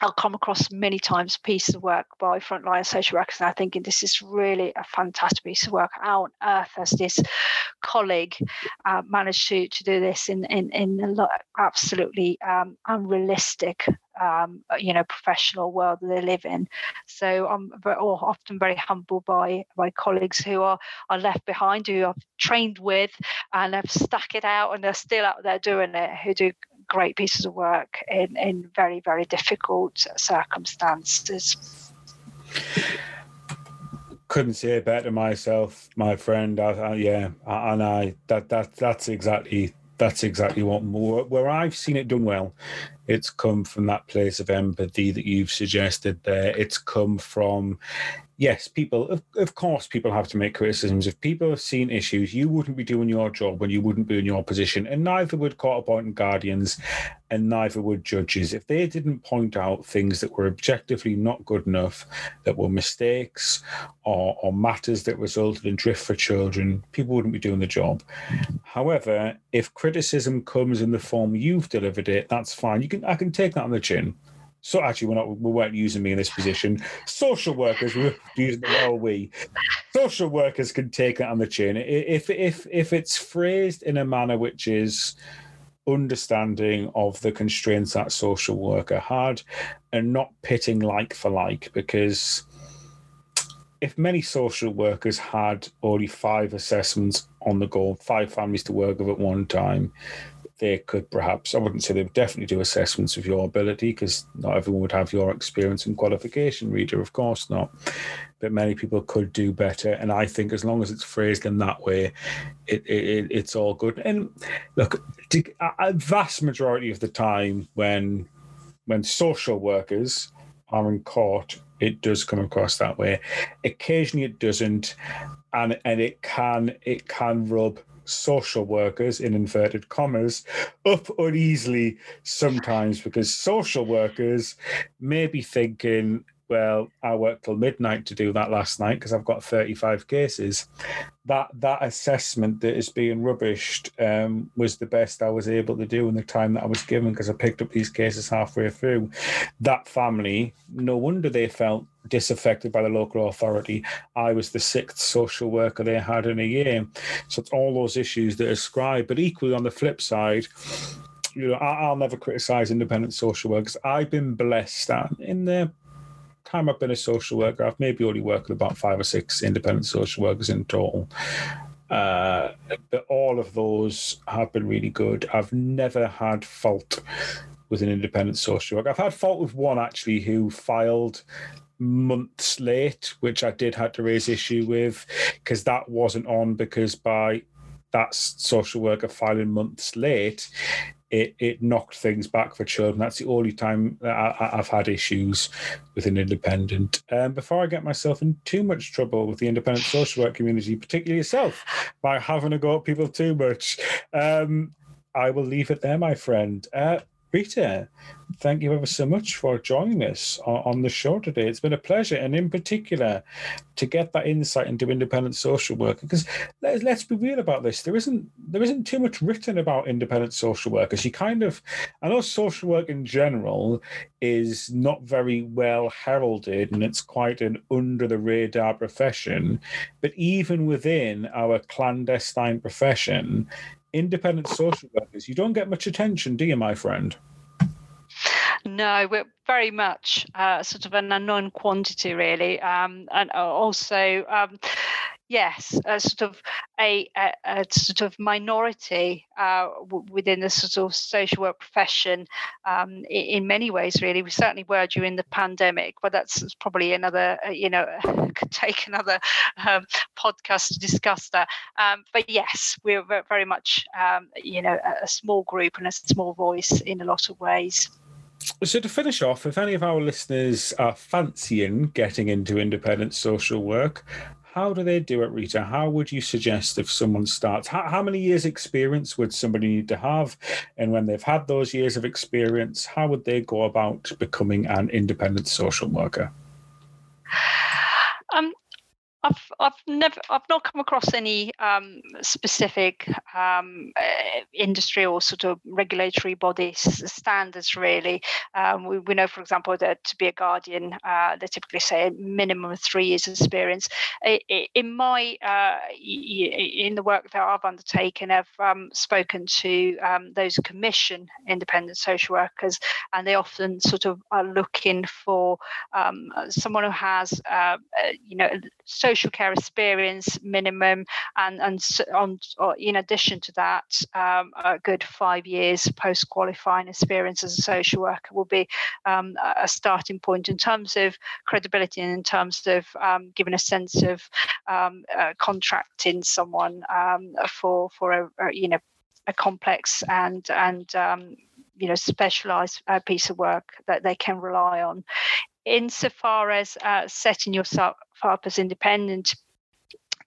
I'll come across many times pieces of work by frontline social workers, and I'm thinking this is really a fantastic piece of work. How on earth has this colleague uh, managed to to do this in in in a absolutely um, unrealistic um, you know professional world that they live in. So I'm very, often very humbled by by colleagues who are are left behind, who I've trained with, and have stuck it out, and they're still out there doing it. Who do great pieces of work in, in very, very difficult circumstances. Couldn't say it better myself, my friend. I, I, yeah, and I that that that's exactly that's exactly what more where I've seen it done well. It's come from that place of empathy that you've suggested there. It's come from yes, people, of, of course, people have to make criticisms. If people have seen issues, you wouldn't be doing your job when you wouldn't be in your position, and neither would court appointed guardians, and neither would judges. If they didn't point out things that were objectively not good enough, that were mistakes or, or matters that resulted in drift for children, people wouldn't be doing the job. However, if criticism comes in the form you've delivered it, that's fine. You can I can take that on the chin so actually we're not we weren't using me in this position. Social workers we're using the well we. Social workers can take it on the chin if if if it's phrased in a manner which is understanding of the constraints that social worker had and not pitting like for like because if many social workers had only five assessments on the go, five families to work with at one time, they could perhaps, I wouldn't say they would definitely do assessments of your ability because not everyone would have your experience and qualification, Rita, of course not. But many people could do better. And I think as long as it's phrased in that way, it, it it's all good. And look, a vast majority of the time when when social workers are in court, it does come across that way. Occasionally it doesn't, and and it can it can rub social workers in inverted commas up uneasily sometimes because social workers may be thinking well, I worked till midnight to do that last night because I've got 35 cases. That that assessment that is being rubbished um, was the best I was able to do in the time that I was given because I picked up these cases halfway through. That family, no wonder they felt disaffected by the local authority. I was the sixth social worker they had in a year. So it's all those issues that are scribed. But equally on the flip side, you know, I'll never criticize independent social workers. I've been blessed in the time I've been a social worker, I've maybe only worked with about five or six independent social workers in total. Uh, but all of those have been really good. I've never had fault with an independent social worker. I've had fault with one actually who filed months late, which I did have to raise issue with because that wasn't on because by that social worker filing months late, it, it knocked things back for children. That's the only time I, have had issues with an independent. Um, before I get myself in too much trouble with the independent social work community, particularly yourself, by having to go at people too much, um, I will leave it there, my friend. Uh, Rita, thank you ever so much for joining us on the show today. It's been a pleasure, and in particular, to get that insight into independent social work. Because let's, let's be real about this: there isn't there isn't too much written about independent social workers. You kind of, I know social work in general is not very well heralded, and it's quite an under the radar profession. But even within our clandestine profession, independent social workers, you don't get much attention, do you, my friend? No, we're very much uh, sort of an unknown quantity, really, um, and uh, also. Um, yes, a sort of a, a, a sort of minority uh, w- within the sort of social work profession um, in, in, many ways. Really, we certainly were during the pandemic, but that's probably another. Uh, you know, <laughs> could take another um, podcast to discuss that. Um, but yes, we're very much um, you know a small group and a small voice in a lot of ways. So, to finish off, if any of our listeners are fancying getting into independent social work, how do they do it, Rita? How would you suggest if someone starts? How, how many years' experience would somebody need to have? And when they've had those years of experience, how would they go about becoming an independent social worker? Um, I've I've never I've not come across any um, specific um, uh, industry or sort of regulatory body standards really. Um, we, we know, for example, that to be a guardian, uh, they typically say a minimum of three years experience. In my uh, in the work that I've undertaken, I've um, spoken to um, those commission independent social workers, and they often sort of are looking for um, someone who has uh, uh you know social social care experience minimum, and and on in addition to that, um, a good five years post qualifying experience as a social worker will be um, a starting point in terms of credibility and in terms of um, giving a sense of um, uh, contracting someone um, for for a, a, you know a complex and and you know specialized uh, piece of work that they can rely on insofar as uh, setting yourself up as independent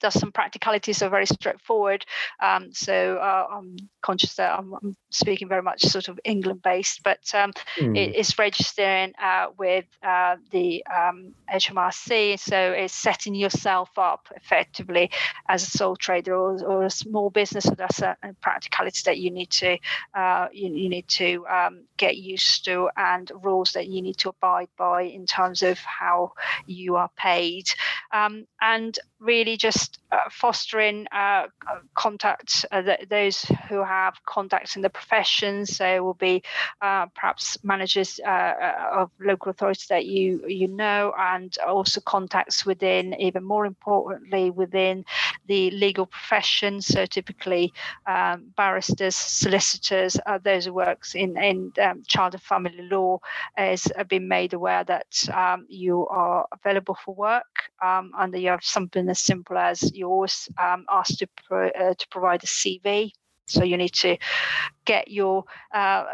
does some practicalities are very straightforward. Um, so uh, I'm conscious that I'm, I'm, speaking very much sort of England based, but um, mm. it is registering uh, with uh, the um, HMRC. So it's setting yourself up effectively as a sole trader or, or a small business. So there's certain practicalities that you need to uh, you, you, need to um, get used to and rules that you need to abide by in terms of how you are paid. Um, and really just just uh, fostering uh, contact uh, th- those who have contacts in the profession. So will be uh, perhaps managers uh, of local authorities that you you know, and also contacts within, even more importantly, within the legal profession. So typically um, barristers, solicitors, those who works in in um, child and family law, has been made aware that um, you are available for work um, and you have something as simple as you're always um, asked to, pro- uh, to provide a CV. So you need to get your uh,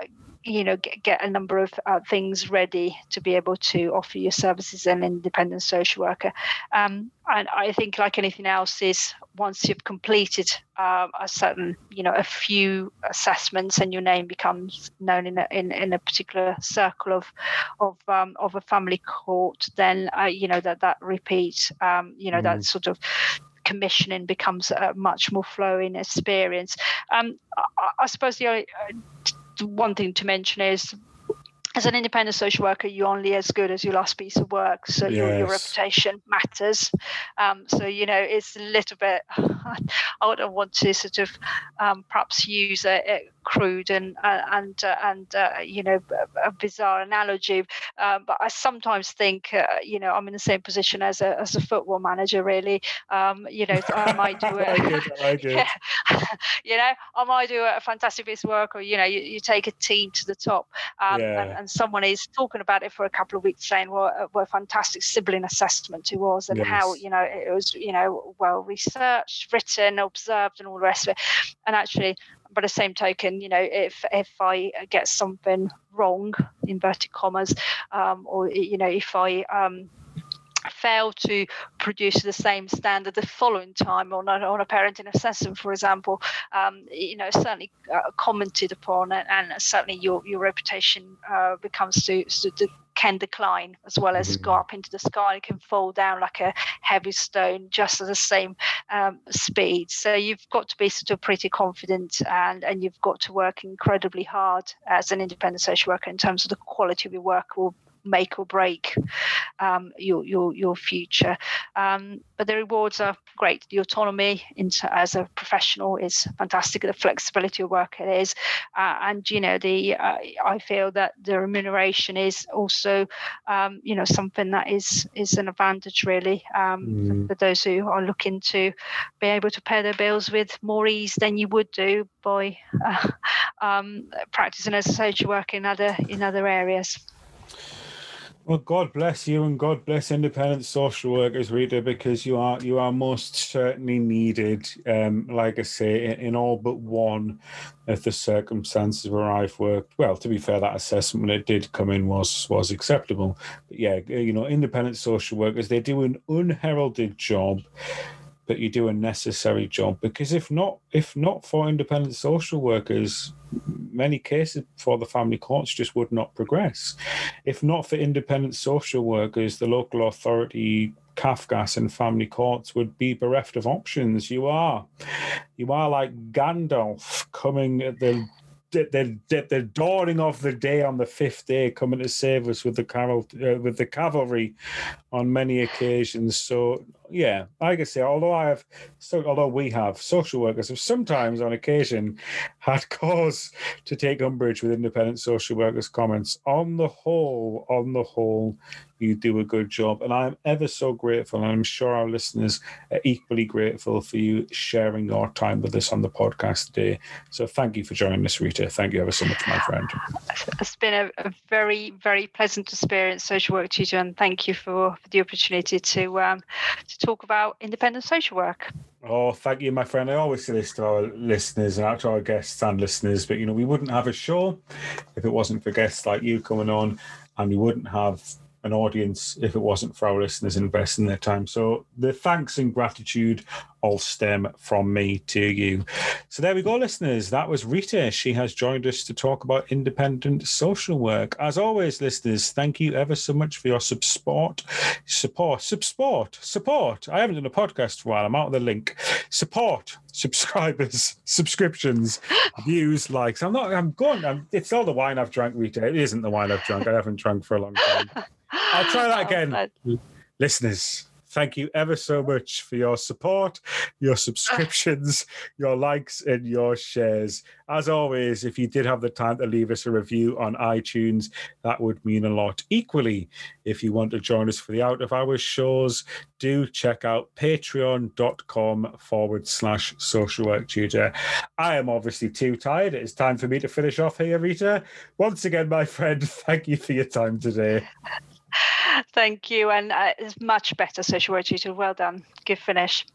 you know get, get a number of uh, things ready to be able to offer your services as an independent social worker um, and i think like anything else is once you've completed uh, a certain you know a few assessments and your name becomes known in a, in, in a particular circle of of um, of a family court then uh, you know that that repeat um, you know mm. that sort of commissioning becomes a much more flowing experience. Um, I, I, suppose the only, uh, one thing to mention is as an independent social worker, you're only as good as your last piece of work. So yes. your, your reputation matters. Um, so, you know, it's a little bit, <laughs> I don't want to sort of um, perhaps use a, a, crude and uh, and uh, and uh, you know a bizarre analogy, um, but I sometimes think uh, you know I'm in the same position as a as a football manager. Really, um, you know I might do <laughs> it. <laughs> you know I might do a fantastic piece of work, or you know you, you take a team to the top, um, yeah. and, and, someone is talking about it for a couple of weeks, saying what well, what a fantastic sibling assessment it was, and yes. how you know it was you know well researched, written, observed, and all the rest of it, and actually by the same token, you know, if if I get something wrong, inverted commas, um, or you know, if I um, fail to produce the same standard the following time on a, on a parenting assessment, for example, um, you know, certainly uh, commented upon, and, and, certainly your your reputation uh, becomes to, to, can decline as well as go up into the sky. It can fall down like a heavy stone just at the same um, speed. So you've got to be sort of pretty confident and, and you've got to work incredibly hard as an independent social worker in terms of the quality of your work will make or break um, your your your future. Um, but the rewards are great. The autonomy into, as a professional is fantastic. The flexibility of work it is, uh, and you know the uh, I feel that the remuneration is also um, you know something that is is an advantage really um, mm. for those who are looking to be able to pay their bills with more ease than you would do by uh, <laughs> um, practicing as a social worker in other in other areas. Well, God bless you, and God bless independent social workers, Rita, because you are you are most certainly needed. Um, like I say, in, in, all but one of the circumstances where I've worked. Well, to be fair, that assessment when it did come in was was acceptable. But yeah, you know, independent social workers they do an unheralded job but you do a necessary job because if not if not for independent social workers many cases for the family courts just would not progress if not for independent social workers the local authority Cafcass and family courts would be bereft of options. You are, you are like Gandalf coming at the the, the, the dawning of the day on the fifth day coming to save us with the carol uh, with the cavalry on many occasions so yeah I can say although i have so although we have social workers have sometimes on occasion had <laughs> cause to take umbrage with independent social workers comments on the whole on the whole you do a good job. And I'm ever so grateful, and I'm sure our listeners are equally grateful for you sharing your time with us on the podcast today. So thank you for joining us, Rita. Thank you ever so much, my friend. It's been a, a very, very pleasant experience, social work tutor, and thank you for, for the opportunity to um, to talk about independent social work. Oh, thank you, my friend. I always say this to our listeners and to our guests and listeners, but you know, we wouldn't have a show if it wasn't for guests like you coming on, and we wouldn't have an audience if it wasn't for our listeners investing their time. So the thanks and gratitude all stem from me to you. So there we go, listeners. That was Rita. She has joined us to talk about independent social work. As always, listeners, thank you ever so much for your support, support, support, support. I haven't done a podcast for a while. I'm out of the link. Support, subscribers, <laughs> subscriptions, <gasps> views, likes. I'm not. I'm going. I'm, it's all the wine I've drank, Rita. It isn't the wine I've drunk. I haven't drunk for a long time. I'll try that <laughs> oh, again. Listeners, thank you ever so much for your support, your subscriptions, <laughs> your likes, and your shares. As always, if you did have the time to leave us a review on iTunes, that would mean a lot. Equally, if you want to join us for the out of hours shows, do check out patreon.com forward slash social work tutor. I am obviously too tired. It is time for me to finish off here, Rita. Once again, my friend, <laughs> thank you for your time today. Thank you. And uh, it's much better social work tutor. Well done. Good finish.